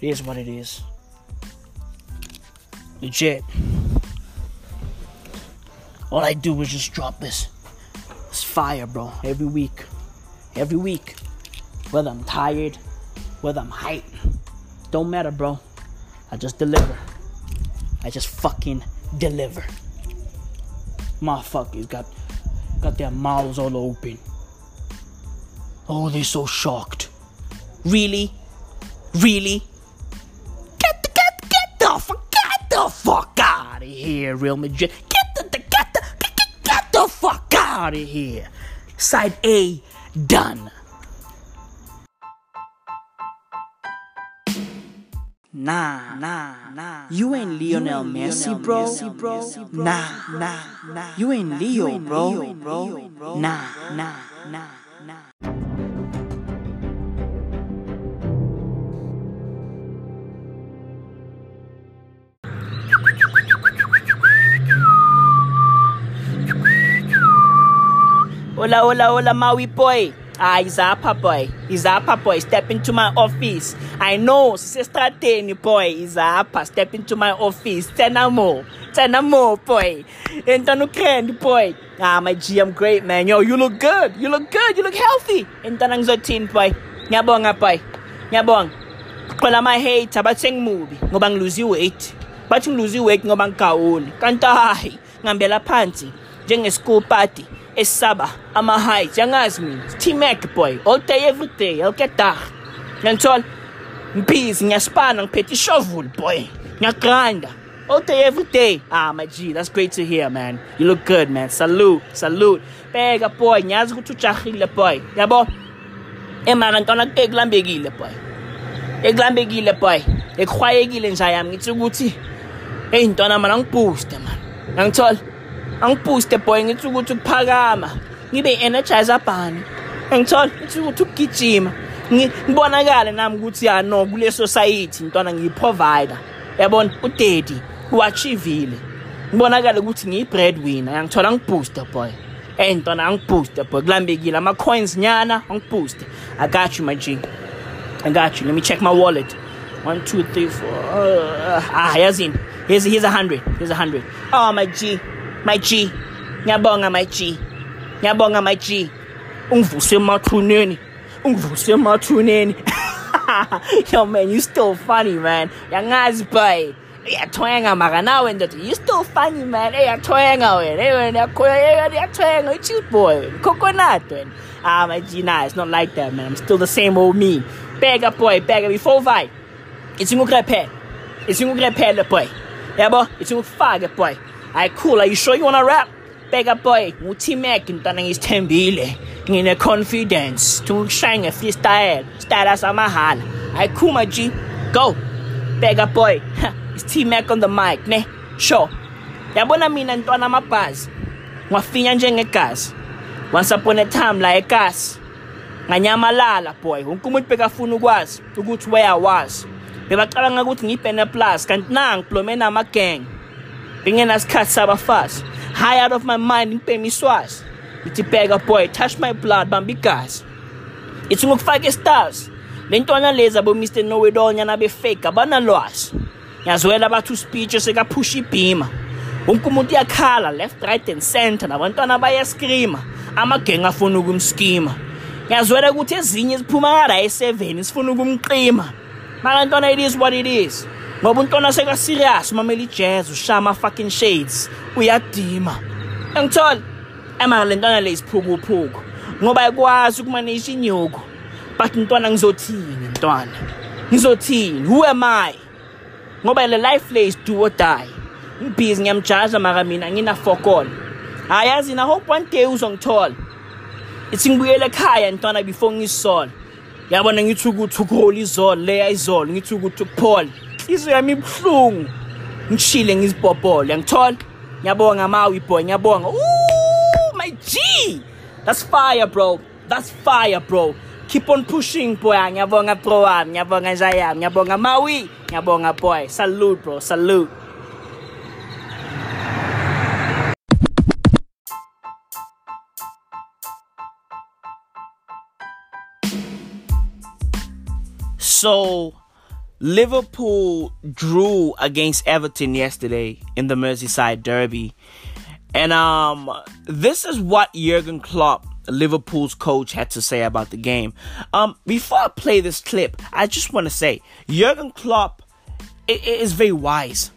It is what it is. Legit. All I do is just drop this. It's fire, bro. Every week. Every week. Whether I'm tired, whether I'm hyped. Don't matter, bro. I just deliver. I just fucking deliver. Motherfuckers got got their mouths all open. Oh, they're so shocked. Really? Really? The fuck get the fuck out of here, Real Madrid. Get the, the get the get, get, get the fuck out of here. Side A done. Nah, nah, nah. You ain't Lionel Messi, bro. Nah, nah, nah. You ain't Leo, bro. Nah, nah, nah. Hola, hola, hola, Maui boy. Ah, Izapa boy. Izapa boy, step into my office. I know, sister Teni boy. Izapa, step into my office. Tena more. Tena more boy. Candy boy. Ah, my G, I'm great, man. Yo, you look good. You look good. You look healthy. Entanang zotin boy. Ngiyabonga boy. Ngiyabonga. Qola my hater bathi sengimubi ngoba ngiluzi weight. Bathi ngiluzi weight ngoba ngigawuli. Kanti hayi, ngihambela phansi njenge-school party esaba ama-heights yangazi mina t-mac boy all day every day elkedah ngiyangithola ngibhizi ngiyaspana ngiphethe ishovuli boy. Ngiyagranda all day every day. Ah my g that's great to hear man. You look good man. Salute salute. Bheka boy. Ngiyazi ukuthi ujahile boy. Yabo emara ntwana ekulambekile boy. Ekulambekile boy. Ekuhwayekile nje yami ngithi ukuthi hey ntwana mana ngibooste man. Ngangithola angibooste boy ngithi ukuthi ukuphakama ngibe energizer bunny ngithola ngithi ukuthi ukugijima Ngi- ngibonakale nami ukuthi ya no kule society ntwana ngiyiprovider yabona udaddy uachievile ngibonakale ukuthi ngiyi-breadwinner yangithola ngibooste boy Hey ntwana angibooste boy kulambekile ama-coins nyana angibooste i got you my g I got you. Let me check my wallet. One, two, three, four. Uh, ah, yazini. Here's here's a hundred. Here's a hundred. Oh my G, my G. Ngiyabonga my G. Ngiyabonga my G. Ungivuse emathuneni. Ungivuse emathuneni. Yo man, you still funny man. Yangazi boy. Uyatwenga maka nawe ndoda. You still funny man. Uyatwenga wena. Hey wena. You cute boy. Coconut wena. Ah my G, nah, it's not like that man. I'm still the same old me. Bega boy, bega before vai. It's ngukrephela. It's ngukrephela boy. Yabo, it's ngukufake boy. Alright, cool. Are you sure you wanna rap? bheka boy ngu-T-Mac ntwana ngisithembile ngine-confidence tungishaye nge-freestyle style samahala ayikhuma g go. Bheka boy Ha, it's T-Mac on the mic ne? Sure. Yabona mina ntwana amabhazi ngiwafinya njengegazi once upon a time la ekasi nganyamalala boy wonke umuntu bekafuna ukwazi ukuthi where I was. Bebacabanga ukuthi ngibhene plus kanti na ngiblome namagang bengenasikhathi sabafazi. High out of my mind ngibheme iswazi ithi bheka boy touch my blood bamba igazi. Ithi ngokufaka stars le ntwana lezi abo Mr Know It All nyana befake abanalwazi. Ngiyazwela bathi uspeech sekaphusha ibhima. Wonke umuntu uyakhala left right and center. Nabantwana bayascreama. Amagenga afuna ukumskima. Ngiyazwela ukuthi ezinye ziphuma kara e7 sifuna ukumqima. Mara ntwana it is what it is ngoba untwana sekaserious umamela ijazz ushaya fucking shades. Uyadima. Angithola emara le ntwana le isiphukuphuku ngoba ayikwazi ukumanisha inyuku but ntwana ngizothini ntwana ngizothini? Who am i? Ngoba le life le is do or die. Ngibhizi ngiyamjaja mara mina nginafokolo hayi yazi na hope one day uzongithola. Ithi ngibuyele ekhaya ntwana before ngisola yabona ngithi ukuthi ukuhola izolo leya izolo ngithi ukuthi ukuphola inhliziyo yami ibuhlungu ngishile ngizibhobhole yangithola ngiyabonga mawi boy ngiyabonga. Ooh, my g! That's fire bro. That's fire bro. Keep on pushing boy. Ngiyabonga bro wami. Ngiyabonga njayami ngiyabonga mawi ngiyabonga boy. Salute bro. Salute. So, Liverpool drew against Everton yesterday in the Merseyside Derby. And um this is what Jurgen Klopp, Liverpool's coach, had to say about the game. Um before I play this clip, I just want to say Jurgen Klopp is very wise.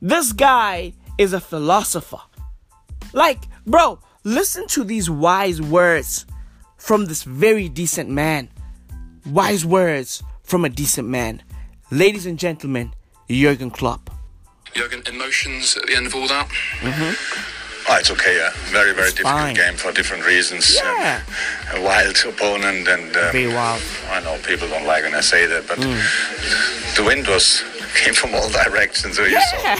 This guy is a philosopher. Like, bro, listen to these wise words from this very decent man. Wise words from a decent man. Ladies and gentlemen, Jurgen Klopp. Jurgen, emotions at the end of all that? Mhm. Oh, it's okay, yeah. Very, very difficult fine. game for different reasons. Yeah. Um, a wild opponent, and um, Very wild. I know people don't like when I say that, but Mm. the wind was came from all directions. So you saw.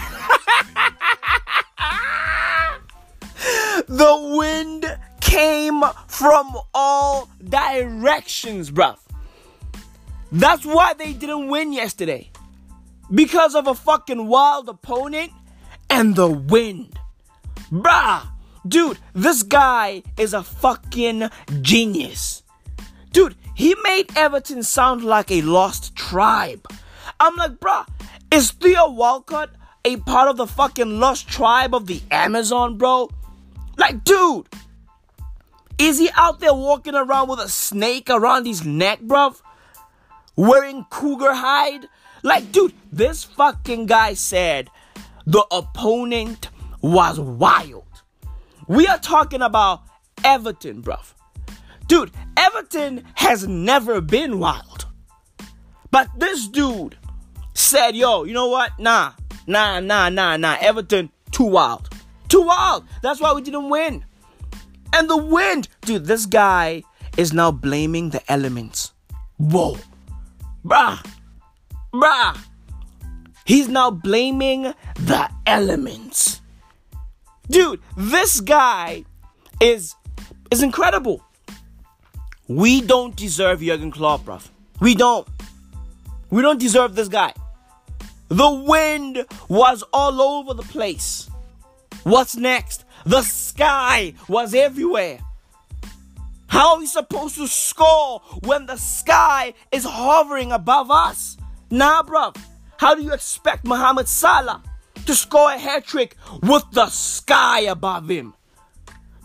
The wind came from all directions, bruv. That's why they didn't win yesterday. Because of a fucking wild opponent and the wind. Bruh. Dude, this guy is a fucking genius. Dude, he made Everton sound like a lost tribe. I'm like, bruh, is Theo Walcott a part of the fucking lost tribe of the Amazon, bro? Like, dude, is he out there walking around with a snake around his neck, bruv? Wearing cougar hide? Like, dude, this fucking guy said the opponent was wild. We are talking about Everton, bruv. Dude, Everton has never been wild. But this dude said, yo, you know what? Nah, nah, nah, nah, nah. Everton, too wild. Too wild. That's why we didn't win. And the wind, dude, this guy is now blaming the elements. Whoa. Bruh. Bruh. He's now blaming the elements. Dude, this guy is is incredible. We don't deserve Jurgen Klopp, bruv. We don't. We don't deserve this guy. The wind was all over the place. What's next? The sky was everywhere. How are we supposed to score when the sky is hovering above us? Nah, bruv. How do you expect Mohamed Salah to score a hat trick with the sky above him?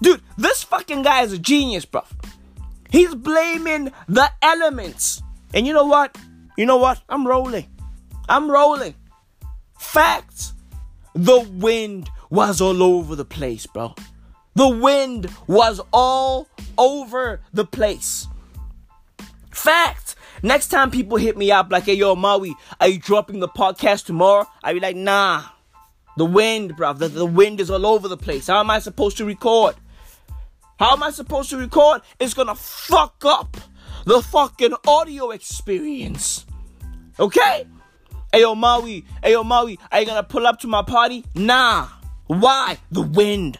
Dude, this fucking guy is a genius, bruv. He's blaming the elements. And you know what? You know what? I'm rolling. I'm rolling. Facts. The wind was all over the place, bro. The wind was all over the place. Fact. Next time people hit me up like, hey, yo, Maui, are you dropping the podcast tomorrow? I be like, nah. The wind, bruv. The, the wind is all over the place. How am I supposed to record? How am I supposed to record? It's gonna fuck up the fucking audio experience. Okay? Ayo Maui, ayo Maui, are you gonna pull up to my party? Nah. Why? The wind.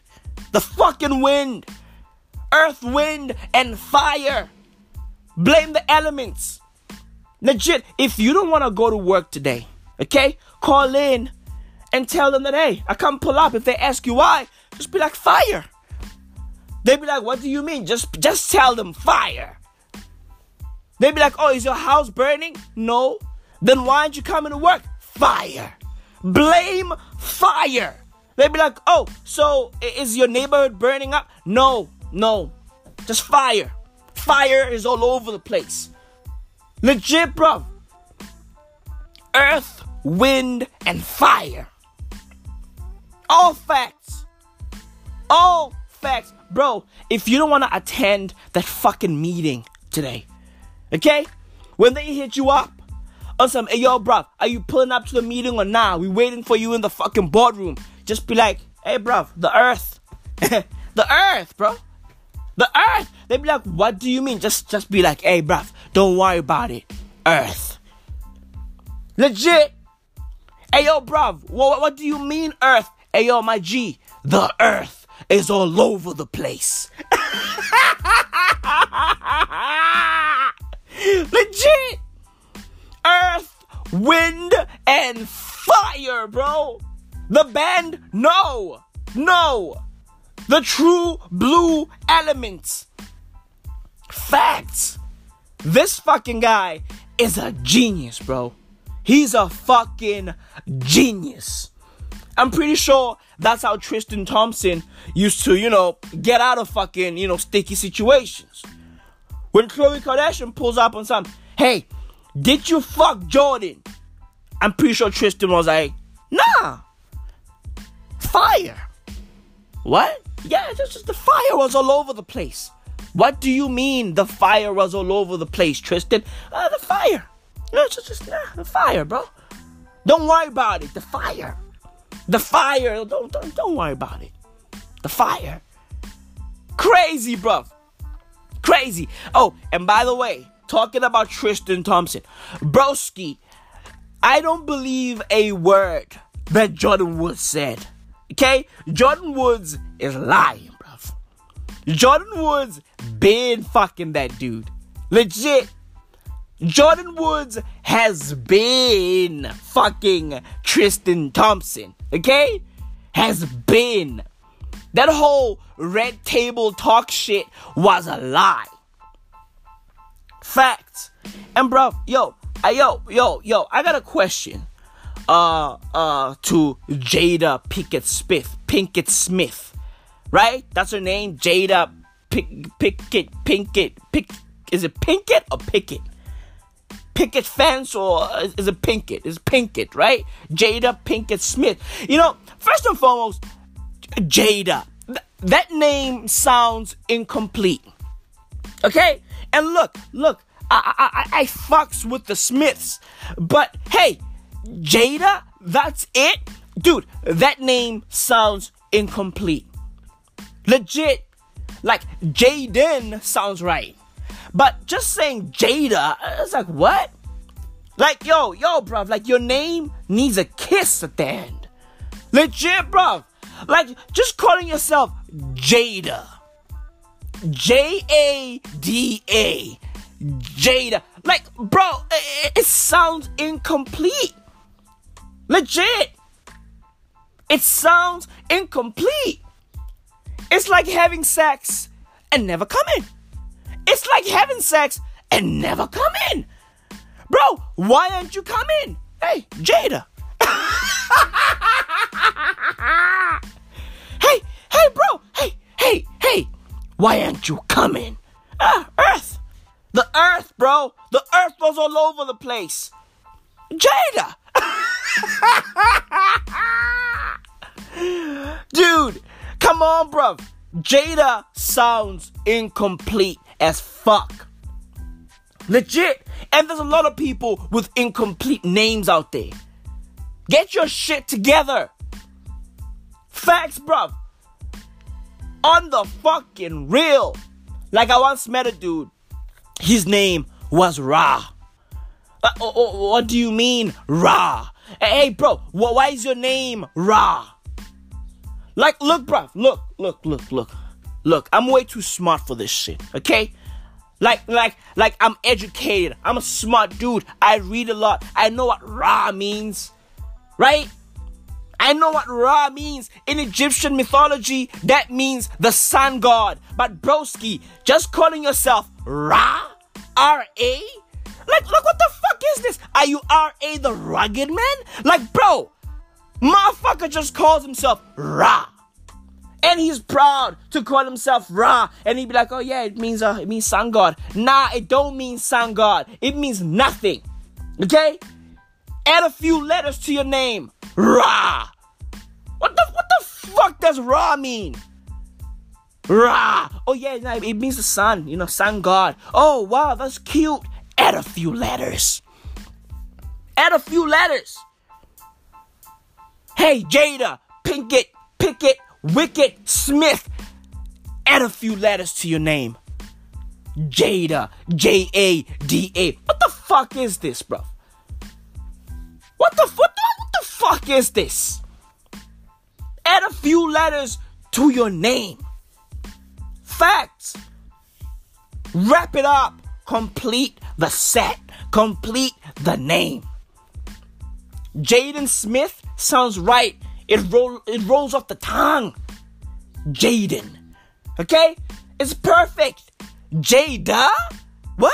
The fucking wind. Earth, wind, and fire. Blame the elements. Legit, if you don't wanna go to work today, okay? Call in and tell them that, hey, I can't pull up. If they ask you why, just be like, fire. They be like, what do you mean? Just, just tell them fire. They be like, oh, is your house burning? No. Then why aren't you coming to work? Fire. Blame fire. They be like, oh, so is your neighborhood burning up? No, no. Just fire. Fire is all over the place. Legit, bro. Earth, wind, and fire. All facts. All facts. Bro, if you don't want to attend that fucking meeting today, okay? When they hit you up on some, hey, yo, bro, are you pulling up to the meeting or nah? We waiting for you in the fucking boardroom. Just be like, hey, bro, the earth. the earth, bro. The earth. They'd be like, what do you mean? Just, just be like, hey, bro, don't worry about it. Earth. Legit. Hey, yo, bro, what, what do you mean, earth? Hey, yo, my G, the earth is all over the place. Legit. Earth, wind, and fire, bro. The band, no. No. The true blue elements. Facts. This fucking guy is a genius, bro. He's a fucking genius. I'm pretty sure that's how Tristan Thompson used to, you know, get out of fucking, you know, sticky situations. When Khloe Kardashian pulls up on some, hey, did you fuck Jordyn? I'm pretty sure Tristan was like, nah. Fire. What? Yeah, just, just the fire was all over the place. What do you mean the fire was all over the place, Tristan? Uh, the fire. No, just, just the fire, bro. Don't worry about it. The fire. The fire. Don't, don't, don't worry about it. The fire. Crazy, bro. Crazy. Oh, and by the way, talking about Tristan Thompson, broski, I don't believe a word that Jordyn Woods said. Okay? Jordyn Woods is lying, bruv. Jordyn Woods been fucking that dude. Legit. Jordyn Woods has been fucking Tristan Thompson. Okay? Has been. That whole red table talk shit was a lie. Facts. And bro, yo, I, yo, yo, yo, I got a question uh uh to Jada Pickett Smith, Pinkett Smith, right? That's her name, Jada Pick, Pickett, Pinkett, Pick. Is it Pinkett or Pickett? Picket fence or is it Pinkett? Is Pinkett, right? Jada Pinkett Smith. You know, first and foremost, Jada. Th- that name sounds incomplete. Okay? And look, look, I, I, I, I fucks with the Smiths. But hey, Jada, that's it? Dude, that name sounds incomplete. Legit. Like, Jaden sounds right. But just saying Jada, it's like, what? Like, yo, yo, bruv, like, your name needs a kiss at the end. Legit, bruv. Like, just calling yourself Jada. J A D A. Jada. Like, bro, it, it sounds incomplete. Legit. It sounds incomplete. It's like having sex and never coming. It's like having sex and never coming. Bro, why aren't you coming? Hey, Jada. hey, hey, bro. Hey, hey, hey. Why aren't you coming? Ah, Earth. The Earth, bro. The Earth was all over the place. Jada. Dude, come on, bro. Jada sounds incomplete as fuck. Legit. And there's a lot of people with incomplete names out there. Get your shit together. Facts, bruv. On the fucking real. Like I once met a dude. His name was Ra. Uh, oh, oh, what do you mean, Ra? Hey, bro, wh- why is your name Ra? Like, look, bro, look, look, look, look, look. I'm way too smart for this shit, okay? Like, like, like, I'm educated. I'm a smart dude. I read a lot. I know what Ra means, right? I know what Ra means. In Egyptian mythology, that means the sun god. But broski, just calling yourself Ra? R-A? Like, look, what the fuck is this? Are you R.A. the rugged man? Like, bro, motherfucker just calls himself Ra. And he's proud to call himself Ra. And he'd be like, oh yeah, it means uh it means sun god. Nah, it don't mean sun god. It means nothing. Okay? Add a few letters to your name. Ra. What the what the fuck does Ra mean? Ra. Oh yeah, it means the sun, you know, sun god. Oh wow, that's cute. Add a few letters. Add a few letters. Hey, Jada, Pinkett, Pickett, Wicked, Smith. Add a few letters to your name. Jada, J A D A. What the fuck is this, bro? What the, what the what the fuck is this? Add a few letters to your name. Facts. Wrap it up. Complete the set. Complete the name. Jaden Smith sounds right. It roll it rolls off the tongue. Jaden. Okay? It's perfect. Jada? What?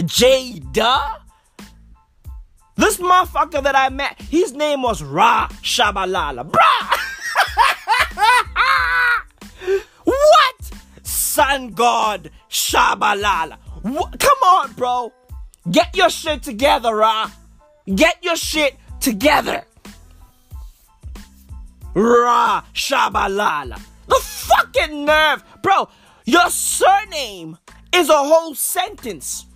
Jada? This motherfucker that I met, his name was Ra Shabalala. Bruh! what? Sun God Shabalala. Come on, bro. Get your shit together, Ra. Get your shit together. Ra Shabalala. The fucking nerve. Bro, your surname is a whole sentence.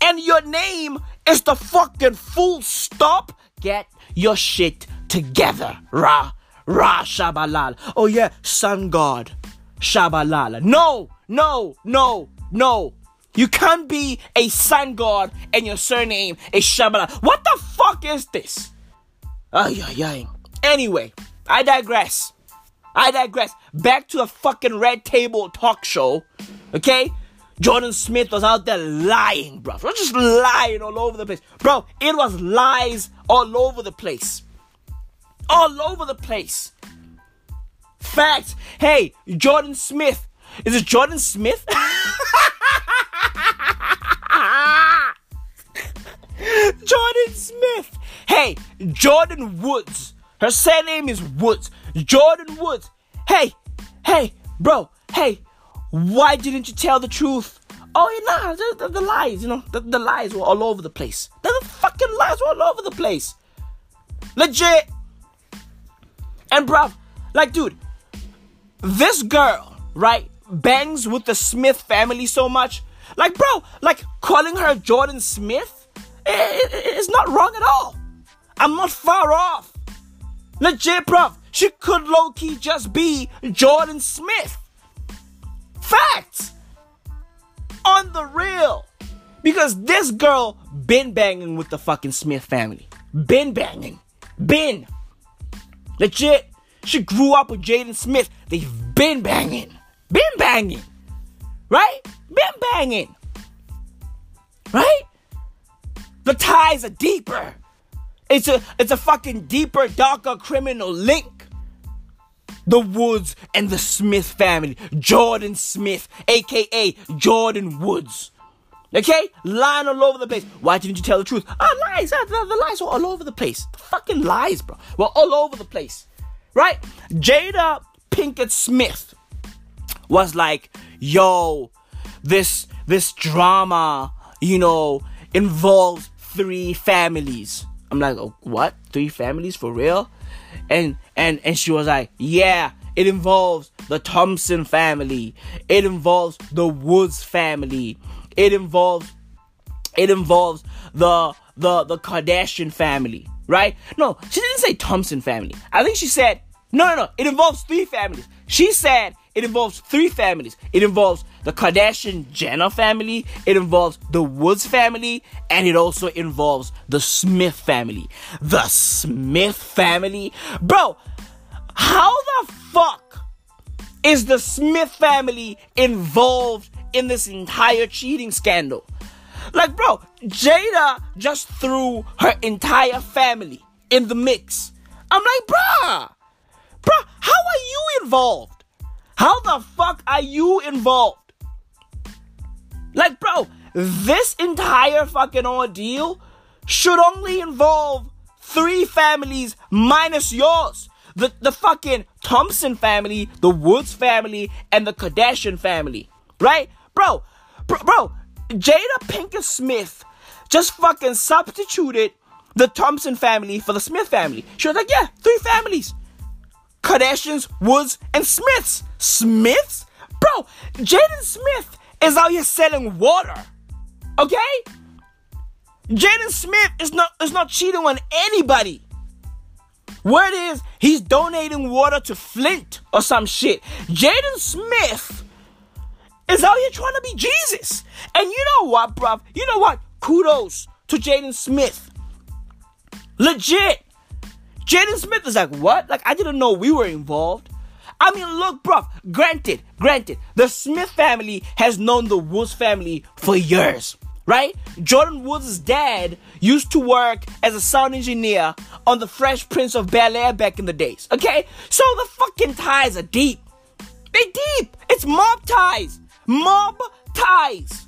And your name is the fucking full stop. Get your shit together. Ra. Ra Shabalala. Oh yeah, sun god. Shabalala. No, no, no, no. You can't be a sun god and your surname is Shabalala. What the fuck is this? Ay, ay, ay. Anyway, I digress. I digress. Back to the fucking red table talk show. Okay? Jordyn Smith was out there lying, bro. Not just lying all over the place. Bro, it was lies all over the place. All over the place. Facts. Hey, Jordyn Smith. Is it Jordyn Smith? Jordyn Smith. Hey, Jordyn Woods. Her surname is Woods. Jordyn Woods. Hey, hey, bro. Hey, why didn't you tell the truth? Oh, yeah, nah, the, the, the lies, you know, the, the lies were all over the place. The, the fucking lies were all over the place. Legit. And, bruv, like, dude, this girl, right, bangs with the Smith family so much. Like, bro, like, calling her Jordyn Smith is not wrong at all. I'm not far off. Legit, bruv, she could low key just be Jordyn Smith. Facts. On the real. Because this girl been banging with the fucking Smith family. Been banging. Been. Legit. She grew up with Jaden Smith. They've been banging. Been banging. Right? Been banging. Right? The ties are deeper. It's a it's a fucking deeper, darker criminal link. The Woods and the Smith family. Jordyn Smith, aka Jordyn Woods. Okay? Lying all over the place. Why didn't you tell the truth? Ah, lies. Ah, the, the lies were all over the place. The fucking lies, bro. Were all over the place. Right? Jada Pinkett Smith was like, yo, this this drama, you know, involves three families. I'm like, oh, what? Three families for real? And and and she was like, yeah, it involves the Thompson family. It involves the Woods family. It involves it involves the the the Kardashian family, right? No, she didn't say Thompson family. I think she said No, no, no. It involves three families. She said it involves three families. It involves the Kardashian Jenner family, it involves the Woods family, and it also involves the Smith family. The Smith family? Bro, how the fuck is the Smith family involved in this entire cheating scandal? Like, bro, Jada just threw her entire family in the mix. I'm like, bruh, bruh, how are you involved? How the fuck are you involved? Like, bro, this entire fucking ordeal should only involve three families minus yours. The, the fucking Thompson family, the Woods family, and the Kardashian family. Right? Bro, bro, bro, Jada Pinkett Smith just fucking substituted the Thompson family for the Smith family. She was like, yeah, three families. Kardashians, Woods, and Smiths. Smiths? Bro, Jaden Smith is out here selling water. Okay? Jaden Smith is not is not cheating on anybody. Word is he's donating water to Flint or some shit. Jaden Smith is out here trying to be Jesus. And you know what, bruv? You know what? Kudos to Jaden Smith. Legit. Jaden Smith is like, what? Like, I didn't know we were involved. I mean, look, bruv, granted, granted, the Smith family has known the Woods family for years, right? Jordyn Woods' dad used to work as a sound engineer on the Fresh Prince of Bel Air back in the days, okay? So the fucking ties are deep. They deep. It's mob ties. Mob ties.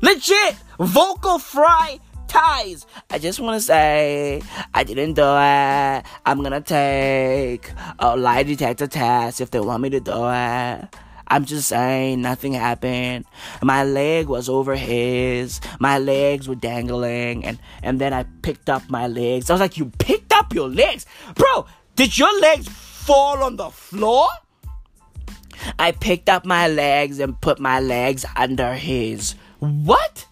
Legit. Vocal fry ties. I just want to say I didn't do it. I'm gonna take a lie detector test if they want me to do it. I'm just saying nothing happened. My leg was over his. My legs were dangling, and and then I picked up my legs. I was like, "You picked up your legs, bro? Did your legs fall on the floor?" I picked up my legs and put my legs under his. What?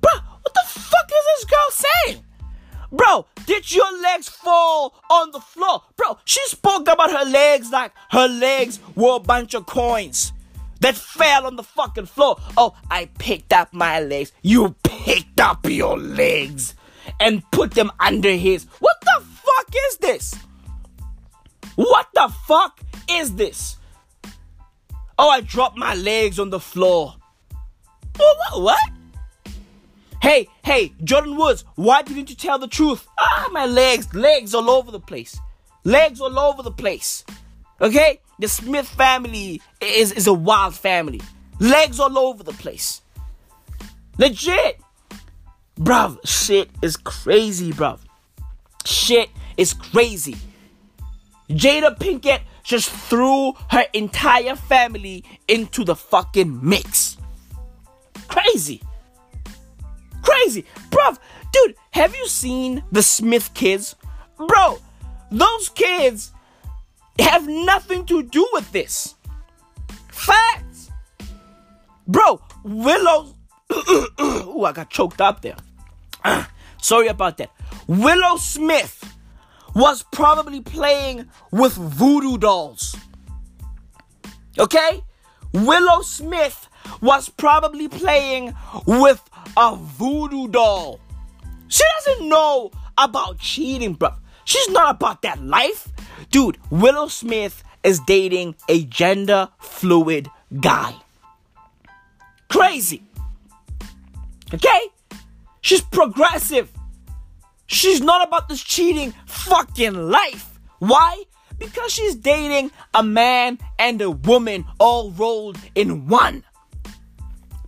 Bro, fuck is this girl saying? Bro, did your legs fall on the floor? Bro, she spoke about her legs like her legs were a bunch of coins that fell on the fucking floor. Oh, I picked up my legs. You picked up your legs and put them under his. What the fuck is this? What the fuck is this? Oh, I dropped my legs on the floor. What? what? Hey, hey, Jordyn Woods, why didn't you tell the truth? Ah, my legs, legs all over the place. Legs all over the place. Okay? The Smith family is, is a wild family. Legs all over the place. Legit. Bruv, shit is crazy, bruv. Shit is crazy. Jada Pinkett just threw her entire family into the fucking mix. Crazy. Crazy. Bruv, dude, have you seen the Smith kids? Bro, those kids have nothing to do with this. Facts. Bro, Willow. Ooh, I got choked up there. Sorry about that. Willow Smith was probably playing with voodoo dolls. Okay? Willow Smith was probably playing with a voodoo doll. She doesn't know about cheating, bro. She's not about that life. Dude, Willow Smith is dating a gender fluid guy. Crazy. Okay? She's progressive. She's not about this cheating fucking life. Why? Because she's dating a man and a woman all rolled in one.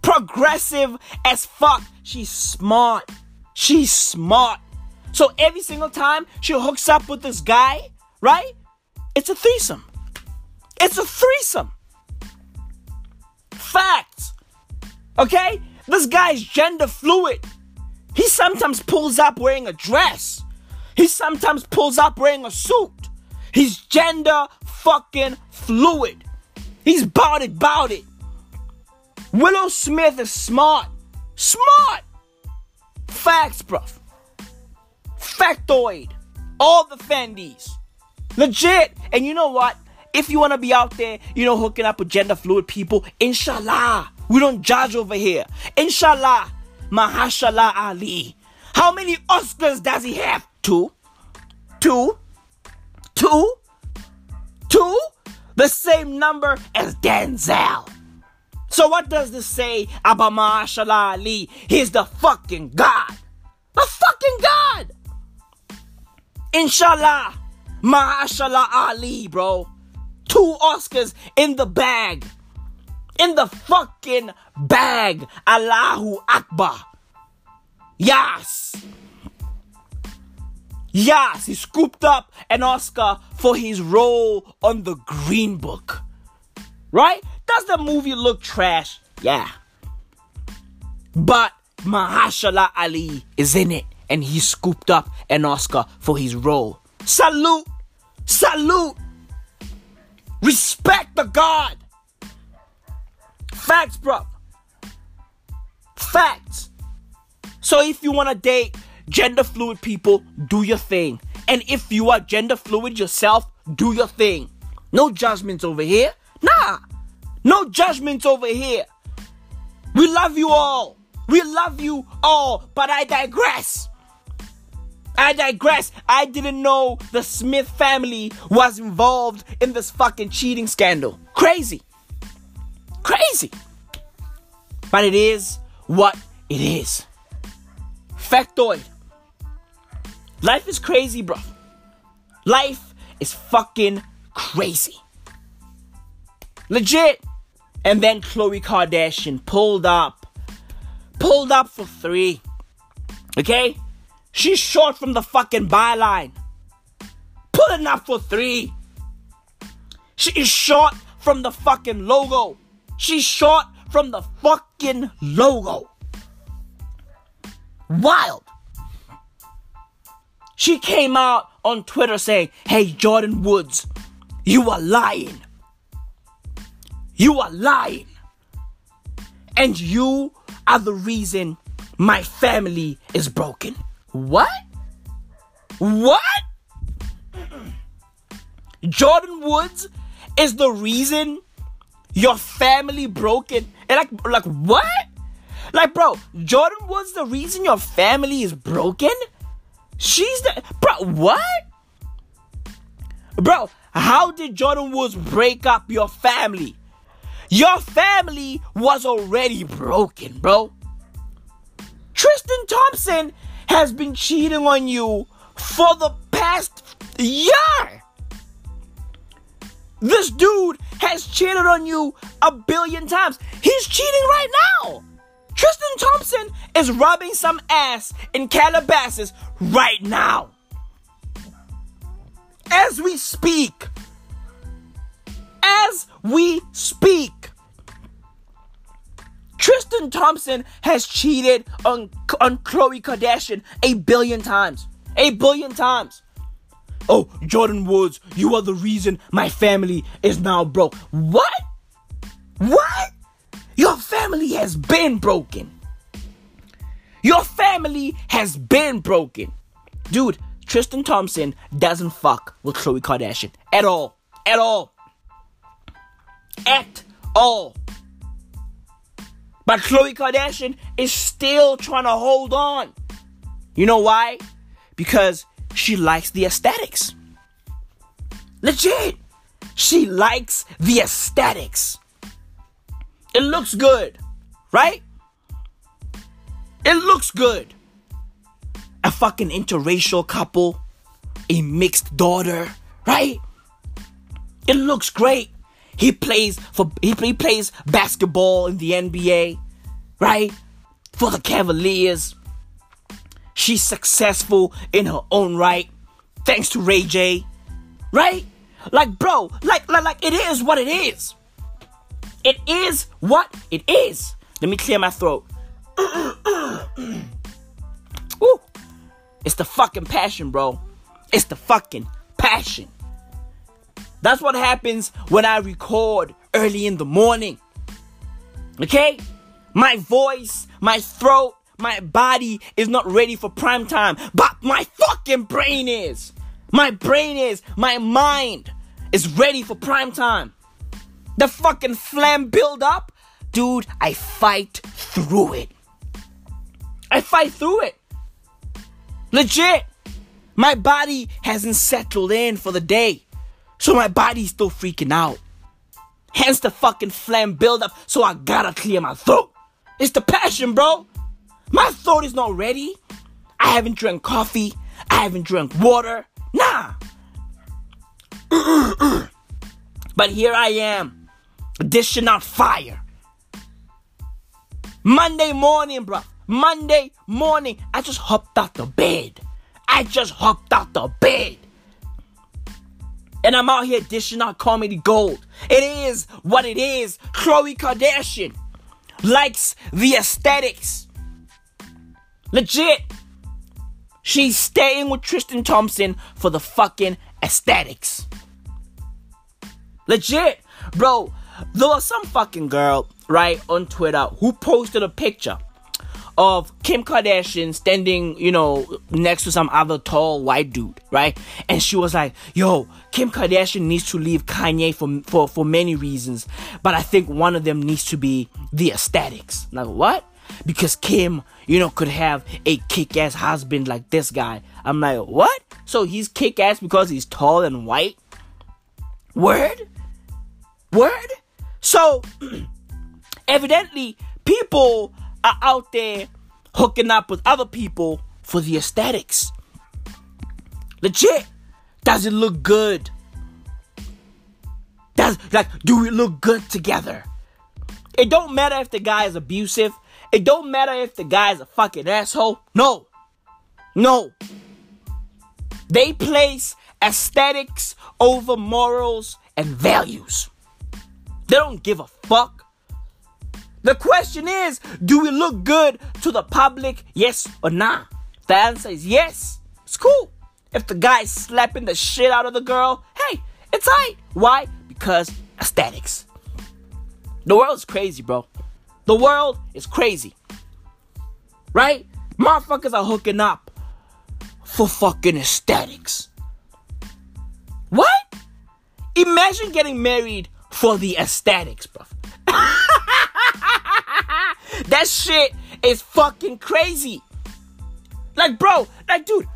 Progressive as fuck. She's smart. She's smart. So every single time she hooks up with this guy, right? It's a threesome. It's a threesome. Facts. Okay? This guy's gender fluid. He sometimes pulls up wearing a dress. He sometimes pulls up wearing a suit. He's gender fucking fluid. He's bout it, bout it. Willow Smith is smart. Smart. Facts, bruv. Factoid. All the Fendies. Legit. And you know what? If you want to be out there, you know, hooking up with gender fluid people, inshallah. We don't judge over here. Inshallah. Mahershala Ali. How many Oscars does he have? Two? Two? Two? Two? The same number as Denzel. So what does this say about Mahershala Ali? He's the fucking God. The fucking God. Inshallah. Mahershala Ali, bro. Two Oscars in the bag. In the fucking bag. Allahu Akbar. Yes. Yes, he scooped up an Oscar for his role on the Green Book. Right? Does the movie look trash? Yeah. But Mahershala Ali is in it and he scooped up an Oscar for his role. Salute! Salute! Respect the God! Facts, bro. Facts. So if you want to date gender fluid people, do your thing. And if you are gender fluid yourself, do your thing. No judgments over here. Nah. No judgment over here. We love you all. We love you all. But I digress. I digress. I didn't know the Smith family was involved in this fucking cheating scandal. Crazy. Crazy. But it is what it is. Factoid. Life is crazy, bro. Life is fucking crazy. Legit. And then Khloe Kardashian pulled up. Pulled up for three. Okay? She's short from the fucking byline. Pulling up for three. She is short from the fucking logo. She's short from the fucking logo. Wild. She came out on Twitter saying, Hey, Jordyn Woods, you are lying. You are lying. And you are the reason my family is broken. What? What? Jordyn Woods is the reason your family broken. And like, like what? Like, bro, Jordyn Woods the reason your family is broken? She's the bro. What? Bro, how did Jordyn Woods break up your family? Your family was already broken, bro. Tristan Thompson has been cheating on you for the past year. This dude has cheated on you a billion times. He's cheating right now. Tristan Thompson is rubbing some ass in Calabasas right now. As we speak. As we speak. Tristan Thompson has cheated on, on Khloe Kardashian a billion times. A billion times. Oh, Jordyn Woods, you are the reason my family is now broke. What? What? Your family has been broken. Your family has been broken. Dude, Tristan Thompson doesn't fuck with Khloe Kardashian at all. At all. At all. But Khloe Kardashian is still trying to hold on. You know why? Because she likes the aesthetics. Legit. She likes the aesthetics. It looks good, right? It looks good. A fucking interracial couple, a mixed daughter, right? It looks great. He plays for he, he plays basketball in the NBA, right? For the Cavaliers. She's successful in her own right, thanks to Ray J, right? Like, bro, like, like, like, it is what it is. It is what it is. Let me clear my throat. Ooh. It's the fucking passion, bro. It's the fucking passion. That's what happens when I record early in the morning. Okay? My voice, my throat, my body is not ready for prime time, but my fucking brain is. My brain is, my mind is ready for prime time. The fucking phlegm build up, dude, I fight through it. I fight through it. Legit. My body hasn't settled in for the day. So my body's still freaking out. Hence the fucking phlegm buildup, so I gotta clear my throat. It's the passion, bro. My throat is not ready. I haven't drank coffee. I haven't drank water. Nah. but here I am, dishing out fire. Monday morning, bro. Monday morning, I just hopped out the bed. I just hopped out the bed. And I'm out here dishing out comedy gold. It is what it is. Khloe Kardashian likes the aesthetics. Legit. She's staying with Tristan Thompson for the fucking aesthetics. Legit. Bro, there was some fucking girl, right, on Twitter who posted a picture of Kim Kardashian standing, you know, next to some other tall white dude, right? And she was like, "Yo, Kim Kardashian needs to leave Kanye for for for many reasons, but I think one of them needs to be the aesthetics." Like what? Because Kim, you know, could have a kick-ass husband like this guy. I'm like, what? So he's kick-ass because he's tall and white? Word? Word? So evidently people are out there hooking up with other people for the aesthetics. Legit. Does it look good? Does like do we look good together? It don't matter if the guy is abusive. It don't matter if the guy is a fucking asshole. No. No. They place aesthetics over morals and values. They don't give a fuck. The question is, do we look good to the public? Yes or nah? The answer is yes. It's cool. If the guy's slapping the shit out of the girl, hey, it's alright. Why? Because aesthetics. The world's crazy, bro. The world is crazy. Right? Motherfuckers are hooking up for fucking aesthetics. What? Imagine getting married for the aesthetics, bro. that shit is fucking crazy. Like, bro, like, dude,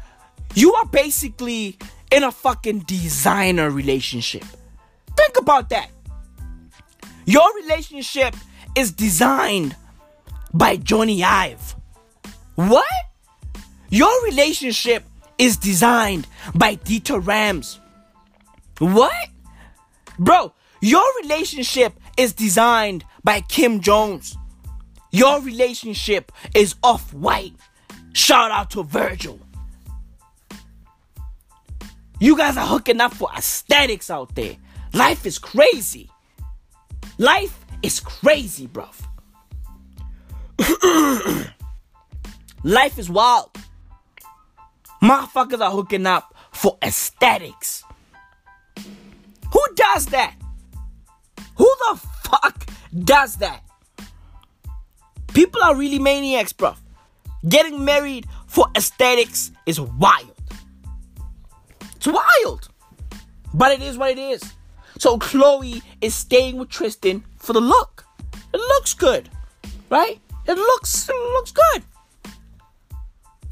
you are basically in a fucking designer relationship. Think about that. Your relationship is designed by Jony Ive. What? Your relationship is designed by Dieter Rams. What? Bro, your relationship is designed by Kim Jones. Your relationship is off white. Shout out to Virgil. You guys are hooking up for aesthetics out there. Life is crazy. Life is crazy, bruv. Life is wild. Motherfuckers are hooking up for aesthetics. Who does that? The fuck does that? People are really maniacs, bruv. Getting married for aesthetics is wild. It's wild. But it is what it is. So Khloe is staying with Tristan for the look. It looks good. Right? It looks it looks good.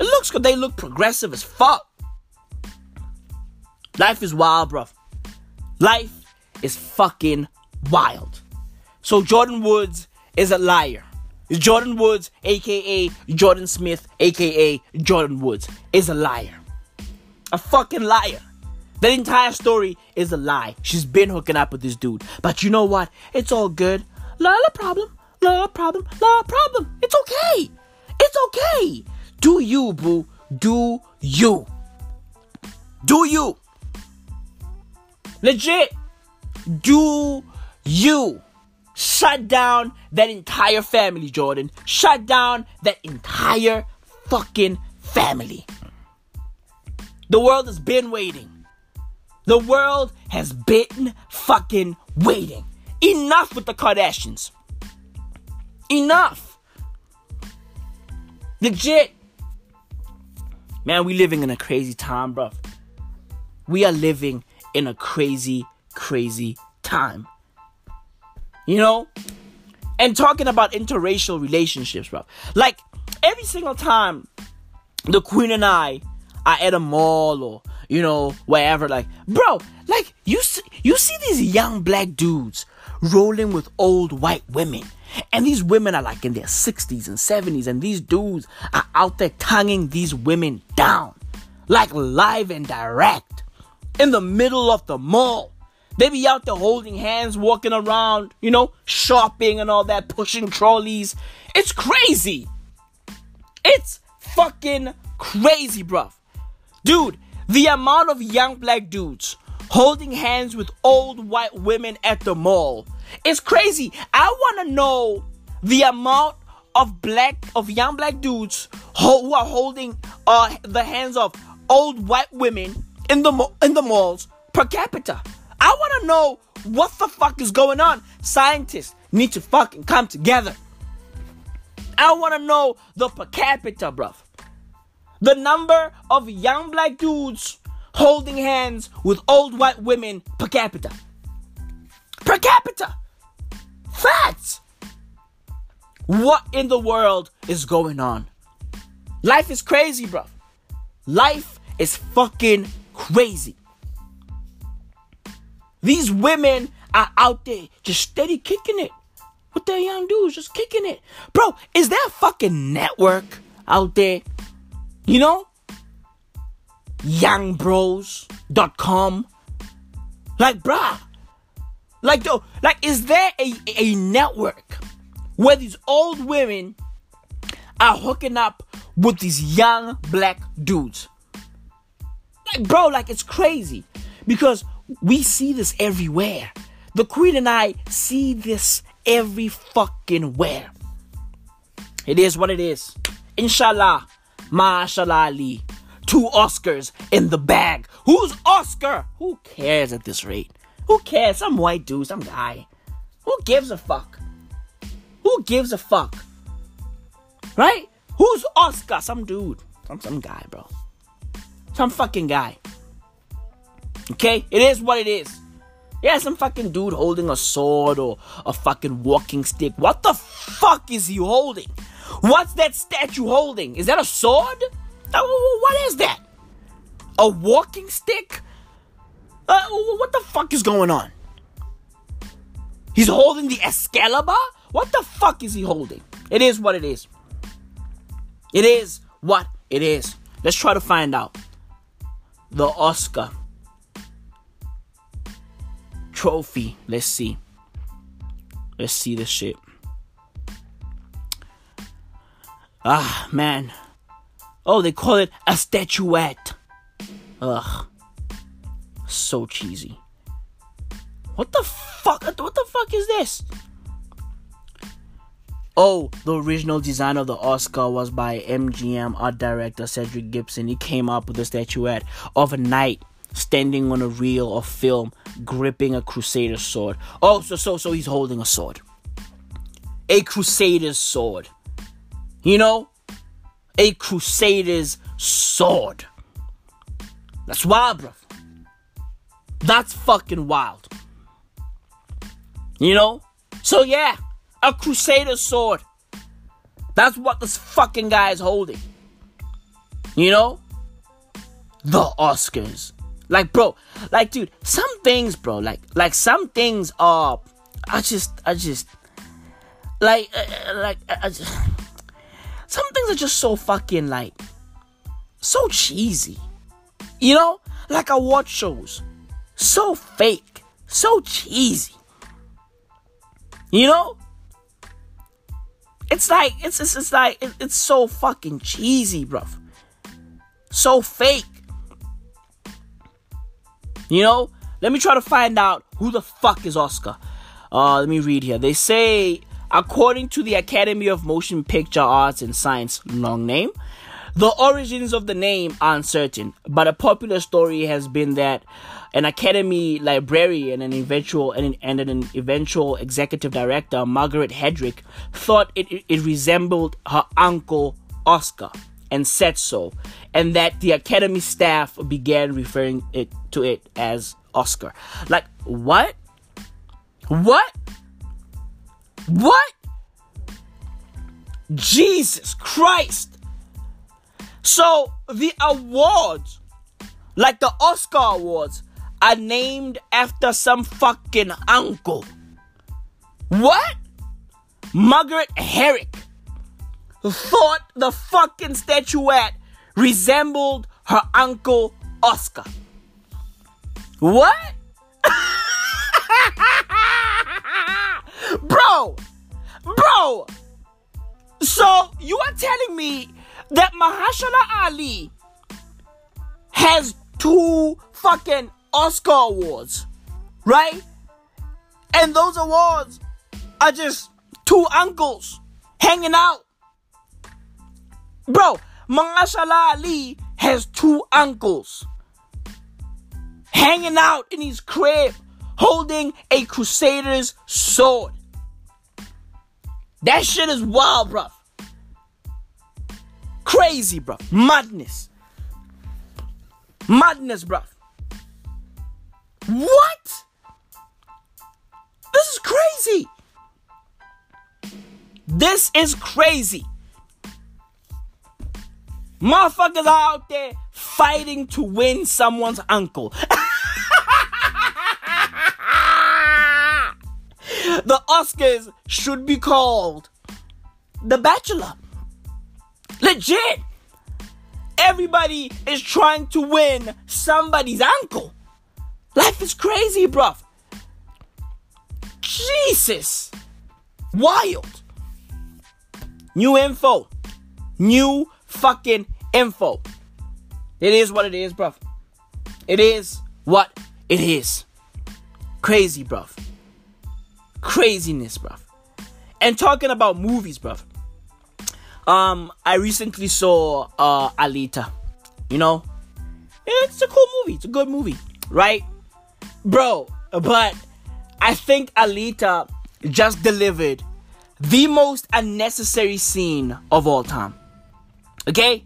It looks good. They look progressive as fuck. Life is wild, bruv. Life is fucking wild. So Jordyn Woods is a liar. Jordyn Woods, aka Jordyn Smith, aka Jordyn Woods, is a liar. A fucking liar. That entire story is a lie. She's been hooking up with this dude. But you know what? It's all good. Not a problem. Not a problem. Not a problem. It's okay. It's okay. Do you, boo. Do you. Do you. Legit. Do you. Shut down that entire family, Jordyn. Shut down that entire fucking family. The world has been waiting. The world has been fucking waiting. Enough with the Kardashians. Enough. Legit. Man, we living in a crazy time, bro. we are living in a crazy, crazy time. You know? And talking about interracial relationships, bro. Like, every single time the queen and I are at a mall or, you know, wherever, like, bro, like, you see, you see these young black dudes rolling with old white women. And these women are like in their 60s and 70s, and these dudes are out there tonguing these women down, like live and direct, in the middle of the mall. They be out there holding hands, walking around, you know, shopping and all that, pushing trolleys. It's crazy. It's fucking crazy, bruv. Dude, the amount of young black dudes holding hands with old white women at the mall is crazy. I want to know the amount of black of young black dudes who are holding uh, the hands of old white women in the in the malls per capita. I want to know what the fuck is going on. Scientists need to fucking come together. I want to know the per capita, bruv. The number of young black dudes holding hands with old white women per capita. Per capita. Facts. What in the world is going on? Life is crazy, bro. Life is fucking crazy. These women are out there just steady kicking it with their young dudes, just kicking it. Bro, is there a fucking network out there? You know? Youngbros.com. Like, bruh. Like, though, like, is there a, a network where these old women are hooking up with these young black dudes? Like, bro, like, it's crazy because we see this everywhere. The Queen and I see this every fucking where. It is what it is. Inshallah, mashallah Ali. Two Oscars in the bag. Who's Oscar? Who cares at this rate? Who cares? Some white dude, some guy. Who gives a fuck? Who gives a fuck? Right? Who's Oscar? Some dude. Some some guy, bro. Some fucking guy. Okay? It is what it is. Yeah, some fucking dude holding a sword or a fucking walking stick. What the fuck is he holding? What's that statue holding? Is that a sword? What is that? A walking stick? Uh, what the fuck is going on? He's holding the Excalibur? What the fuck is he holding? It is what it is. It is what it is. Let's try to find out. The Oscar trophy. Let's see. Let's see this shit. Ah, man. Oh, they call it a statuette. Ugh. So cheesy. What the fuck? What the fuck is this? Oh, the original design of the Oscar was by MGM art director Cedric Gibbons. He came up with a statuette of a knight standing on a reel of film, gripping a crusader's sword. Oh, so so so he's holding a sword. A crusader's sword. You know? A crusader's sword. That's wild, bro. That's fucking wild. You know? So yeah, a crusader's sword. That's what this fucking guy is holding. You know? The Oscars. Like, bro, like, dude, some things, bro, like, like some things are, I just, I just, like, uh, like, I just, some things are just so fucking like, so cheesy, you know? Like award shows, so fake, so cheesy, you know? It's like, it's, it's, it's like, it, it's so fucking cheesy, bro. So fake. You know, let me try to find out who the fuck is Oscar. Uh, let me read here. They say, according to the Academy of Motion Picture Arts and Science, long name, the origins of the name are uncertain, but a popular story has been that an Academy librarian and eventual and, and an eventual executive director, Margaret Herrick, thought it, it resembled her uncle Oscar and said so, and that the Academy staff began referring it to it as Oscar. Like, what? What? What? Jesus Christ. So the awards, like the Oscar awards, are named after some fucking uncle. What? Margaret Herrick thought the fucking statuette resembled her uncle Oscar. What? bro, bro. So you are telling me that Mahershala Ali has two fucking Oscar awards, right? And those awards are just two uncles hanging out. Bro, Mahershala Ali has two uncles hanging out in his crib holding a crusader's sword. That shit is wild, bruv. Crazy, bruv. Madness. Madness, bruv. What? This is crazy. This is crazy. Motherfuckers are out there fighting to win someone's uncle. the Oscars should be called The Bachelor. Legit. Everybody is trying to win somebody's uncle. Life is crazy, bruv. Jesus. Wild. New info. New fucking info. It is what it is, bruv. It is what it is. Crazy, bruv. Craziness, bruv. And talking about movies, bruv. Um, I recently saw uh Alita. You know? It's a cool movie. It's a good movie, right? Bro, but I think Alita just delivered the most unnecessary scene of all time. Okay?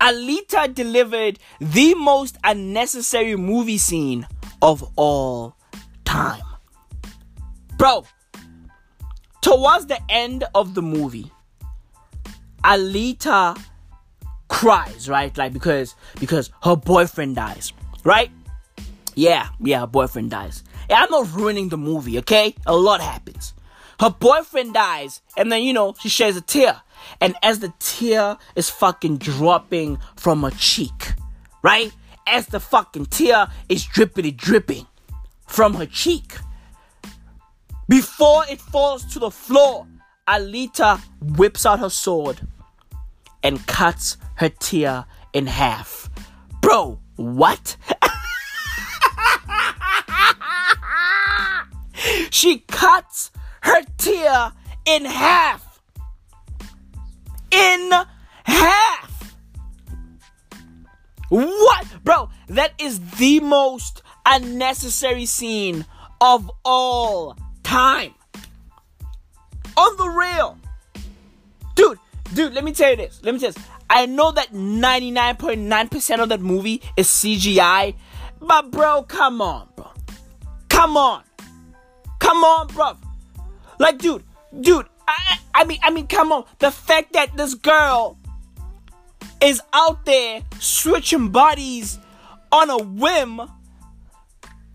Alita delivered the most unnecessary movie scene of all time. Bro, towards the end of the movie, Alita cries, right? Like because because her boyfriend dies, right? Yeah, yeah, her boyfriend dies. I'm not ruining the movie, okay? A lot happens. Her boyfriend dies, and then you know, she sheds a tear. And as the tear is fucking dropping from her cheek, right? As the fucking tear is drippity dripping from her cheek. Before it falls to the floor, Alita whips out her sword and cuts her tear in half. Bro, what? she cuts her tear in half. In half. What? Bro, that is the most unnecessary scene of all time. On the real. Dude, dude, let me tell you this. Let me tell you this. I know that 99.9% of that movie is CGI, but bro, come on, bro. Come on. Come on, bro. Like, dude, dude, I, I mean, I mean, come on. The fact that this girl is out there switching bodies on a whim,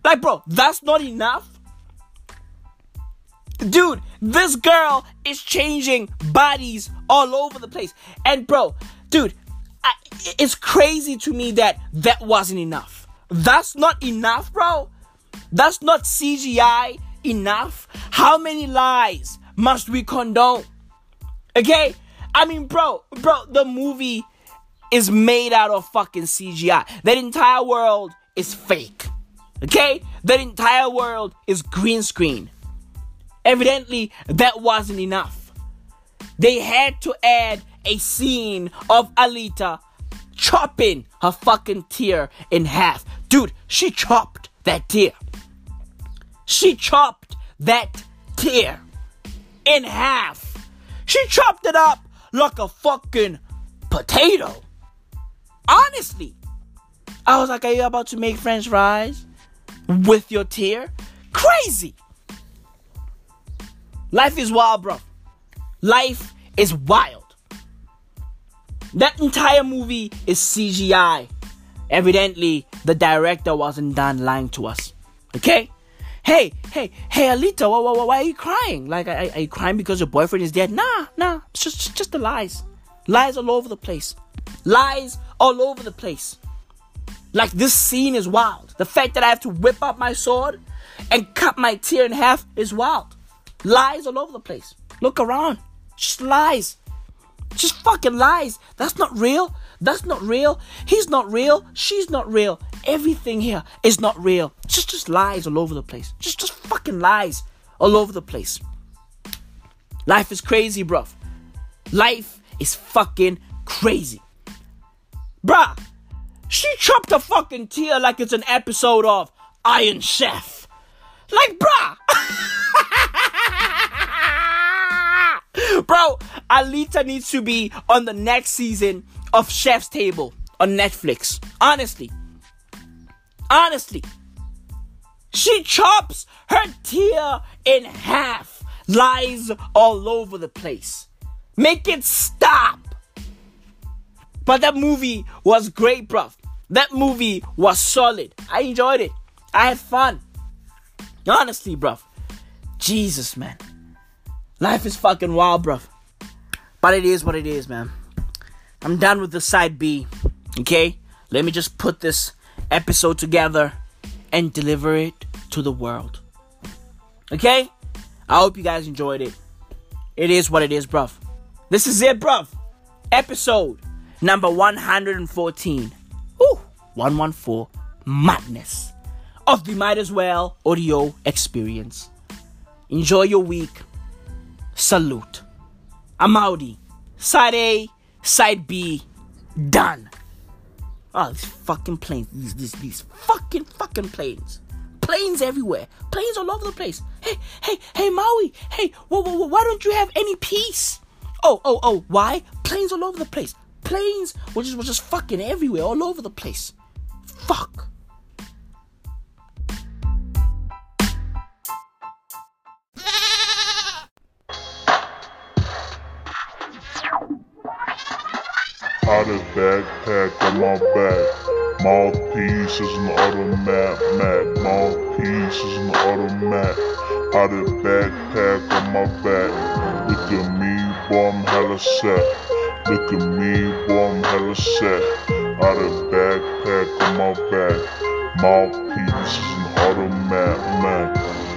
like, bro, that's not enough. Dude, this girl is changing bodies all over the place. And bro, dude, I, it's crazy to me that that wasn't enough. That's not enough, bro. That's not CGI enough. How many lies must we condone? Okay? I mean, bro, bro, the movie is made out of fucking CGI. That entire world is fake. Okay? That entire world is green screen. Evidently, that wasn't enough. They had to add a scene of Alita chopping her fucking tear in half. Dude, she chopped that tear. She chopped that tear in half. She chopped it up like a fucking potato. Honestly. I was like, Are you about to make French fries with your tear? Crazy. Life is wild, bro. Life is wild. That entire movie is CGI. Evidently, the director wasn't done lying to us. Okay? Hey, hey, hey, Alita, why, why, why are you crying? Like, are, are you crying because your boyfriend is dead? Nah, nah, it's just, just the lies. Lies all over the place. Lies all over the place. Like, this scene is wild. The fact that I have to whip out my sword and cut my tear in half is wild. Lies all over the place. Look around. Just lies. Just fucking lies. That's not real. That's not real. He's not real. She's not real. Everything here is not real. Just just lies all over the place. Just just fucking lies all over the place. Life is crazy, bruv. Life is fucking crazy. Bruh, she chopped a fucking tear like it's an episode of Iron Chef. Like, bruh. Bro, Alita needs to be on the next season of Chef's Table on Netflix. Honestly. Honestly. She chops her tear in half. Lies all over the place. Make it stop. But that movie was great, bruv. That movie was solid. I enjoyed it. I had fun. Honestly, bruv. Jesus, man. Life is fucking wild, bruv. But it is what it is, man. I'm done with the side B. Okay? Let me just put this episode together and deliver it to the world. Okay? I hope you guys enjoyed it. It is what it is, bruv. This is it, bruv. Episode number 114. Ooh, 114. Madness of the Might As Well audio experience. Enjoy your week. Salute. I'm Audi. Side A, side B, done. Ah, oh, these fucking planes. These, these, these fucking, fucking planes. Planes everywhere. Planes all over the place. Hey, hey, hey, Maui. Hey, whoa, whoa, whoa, why don't you have any peace? Oh, oh, oh, why? Planes all over the place. Planes were just, were just fucking everywhere, all over the place. Fuck. Of backpack on my back. Mouthpiece is an automatic. Mouthpiece is an automatic. Out of backpack on my back. Look at me, boy, I'm hella set. Look at me, boy, I'm hella set. Of backpack on my back. Mouthpiece is an automatic. Man.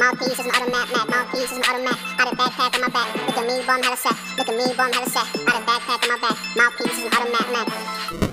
Mouthpiece is an automatic. Mad. Mouthpiece is an automatic. Out of backpack on my back. Look at me, I'm hella set. Look at me, I'm hella set. Out of backpack on my back. Mouthpiece is an automatic. Mad.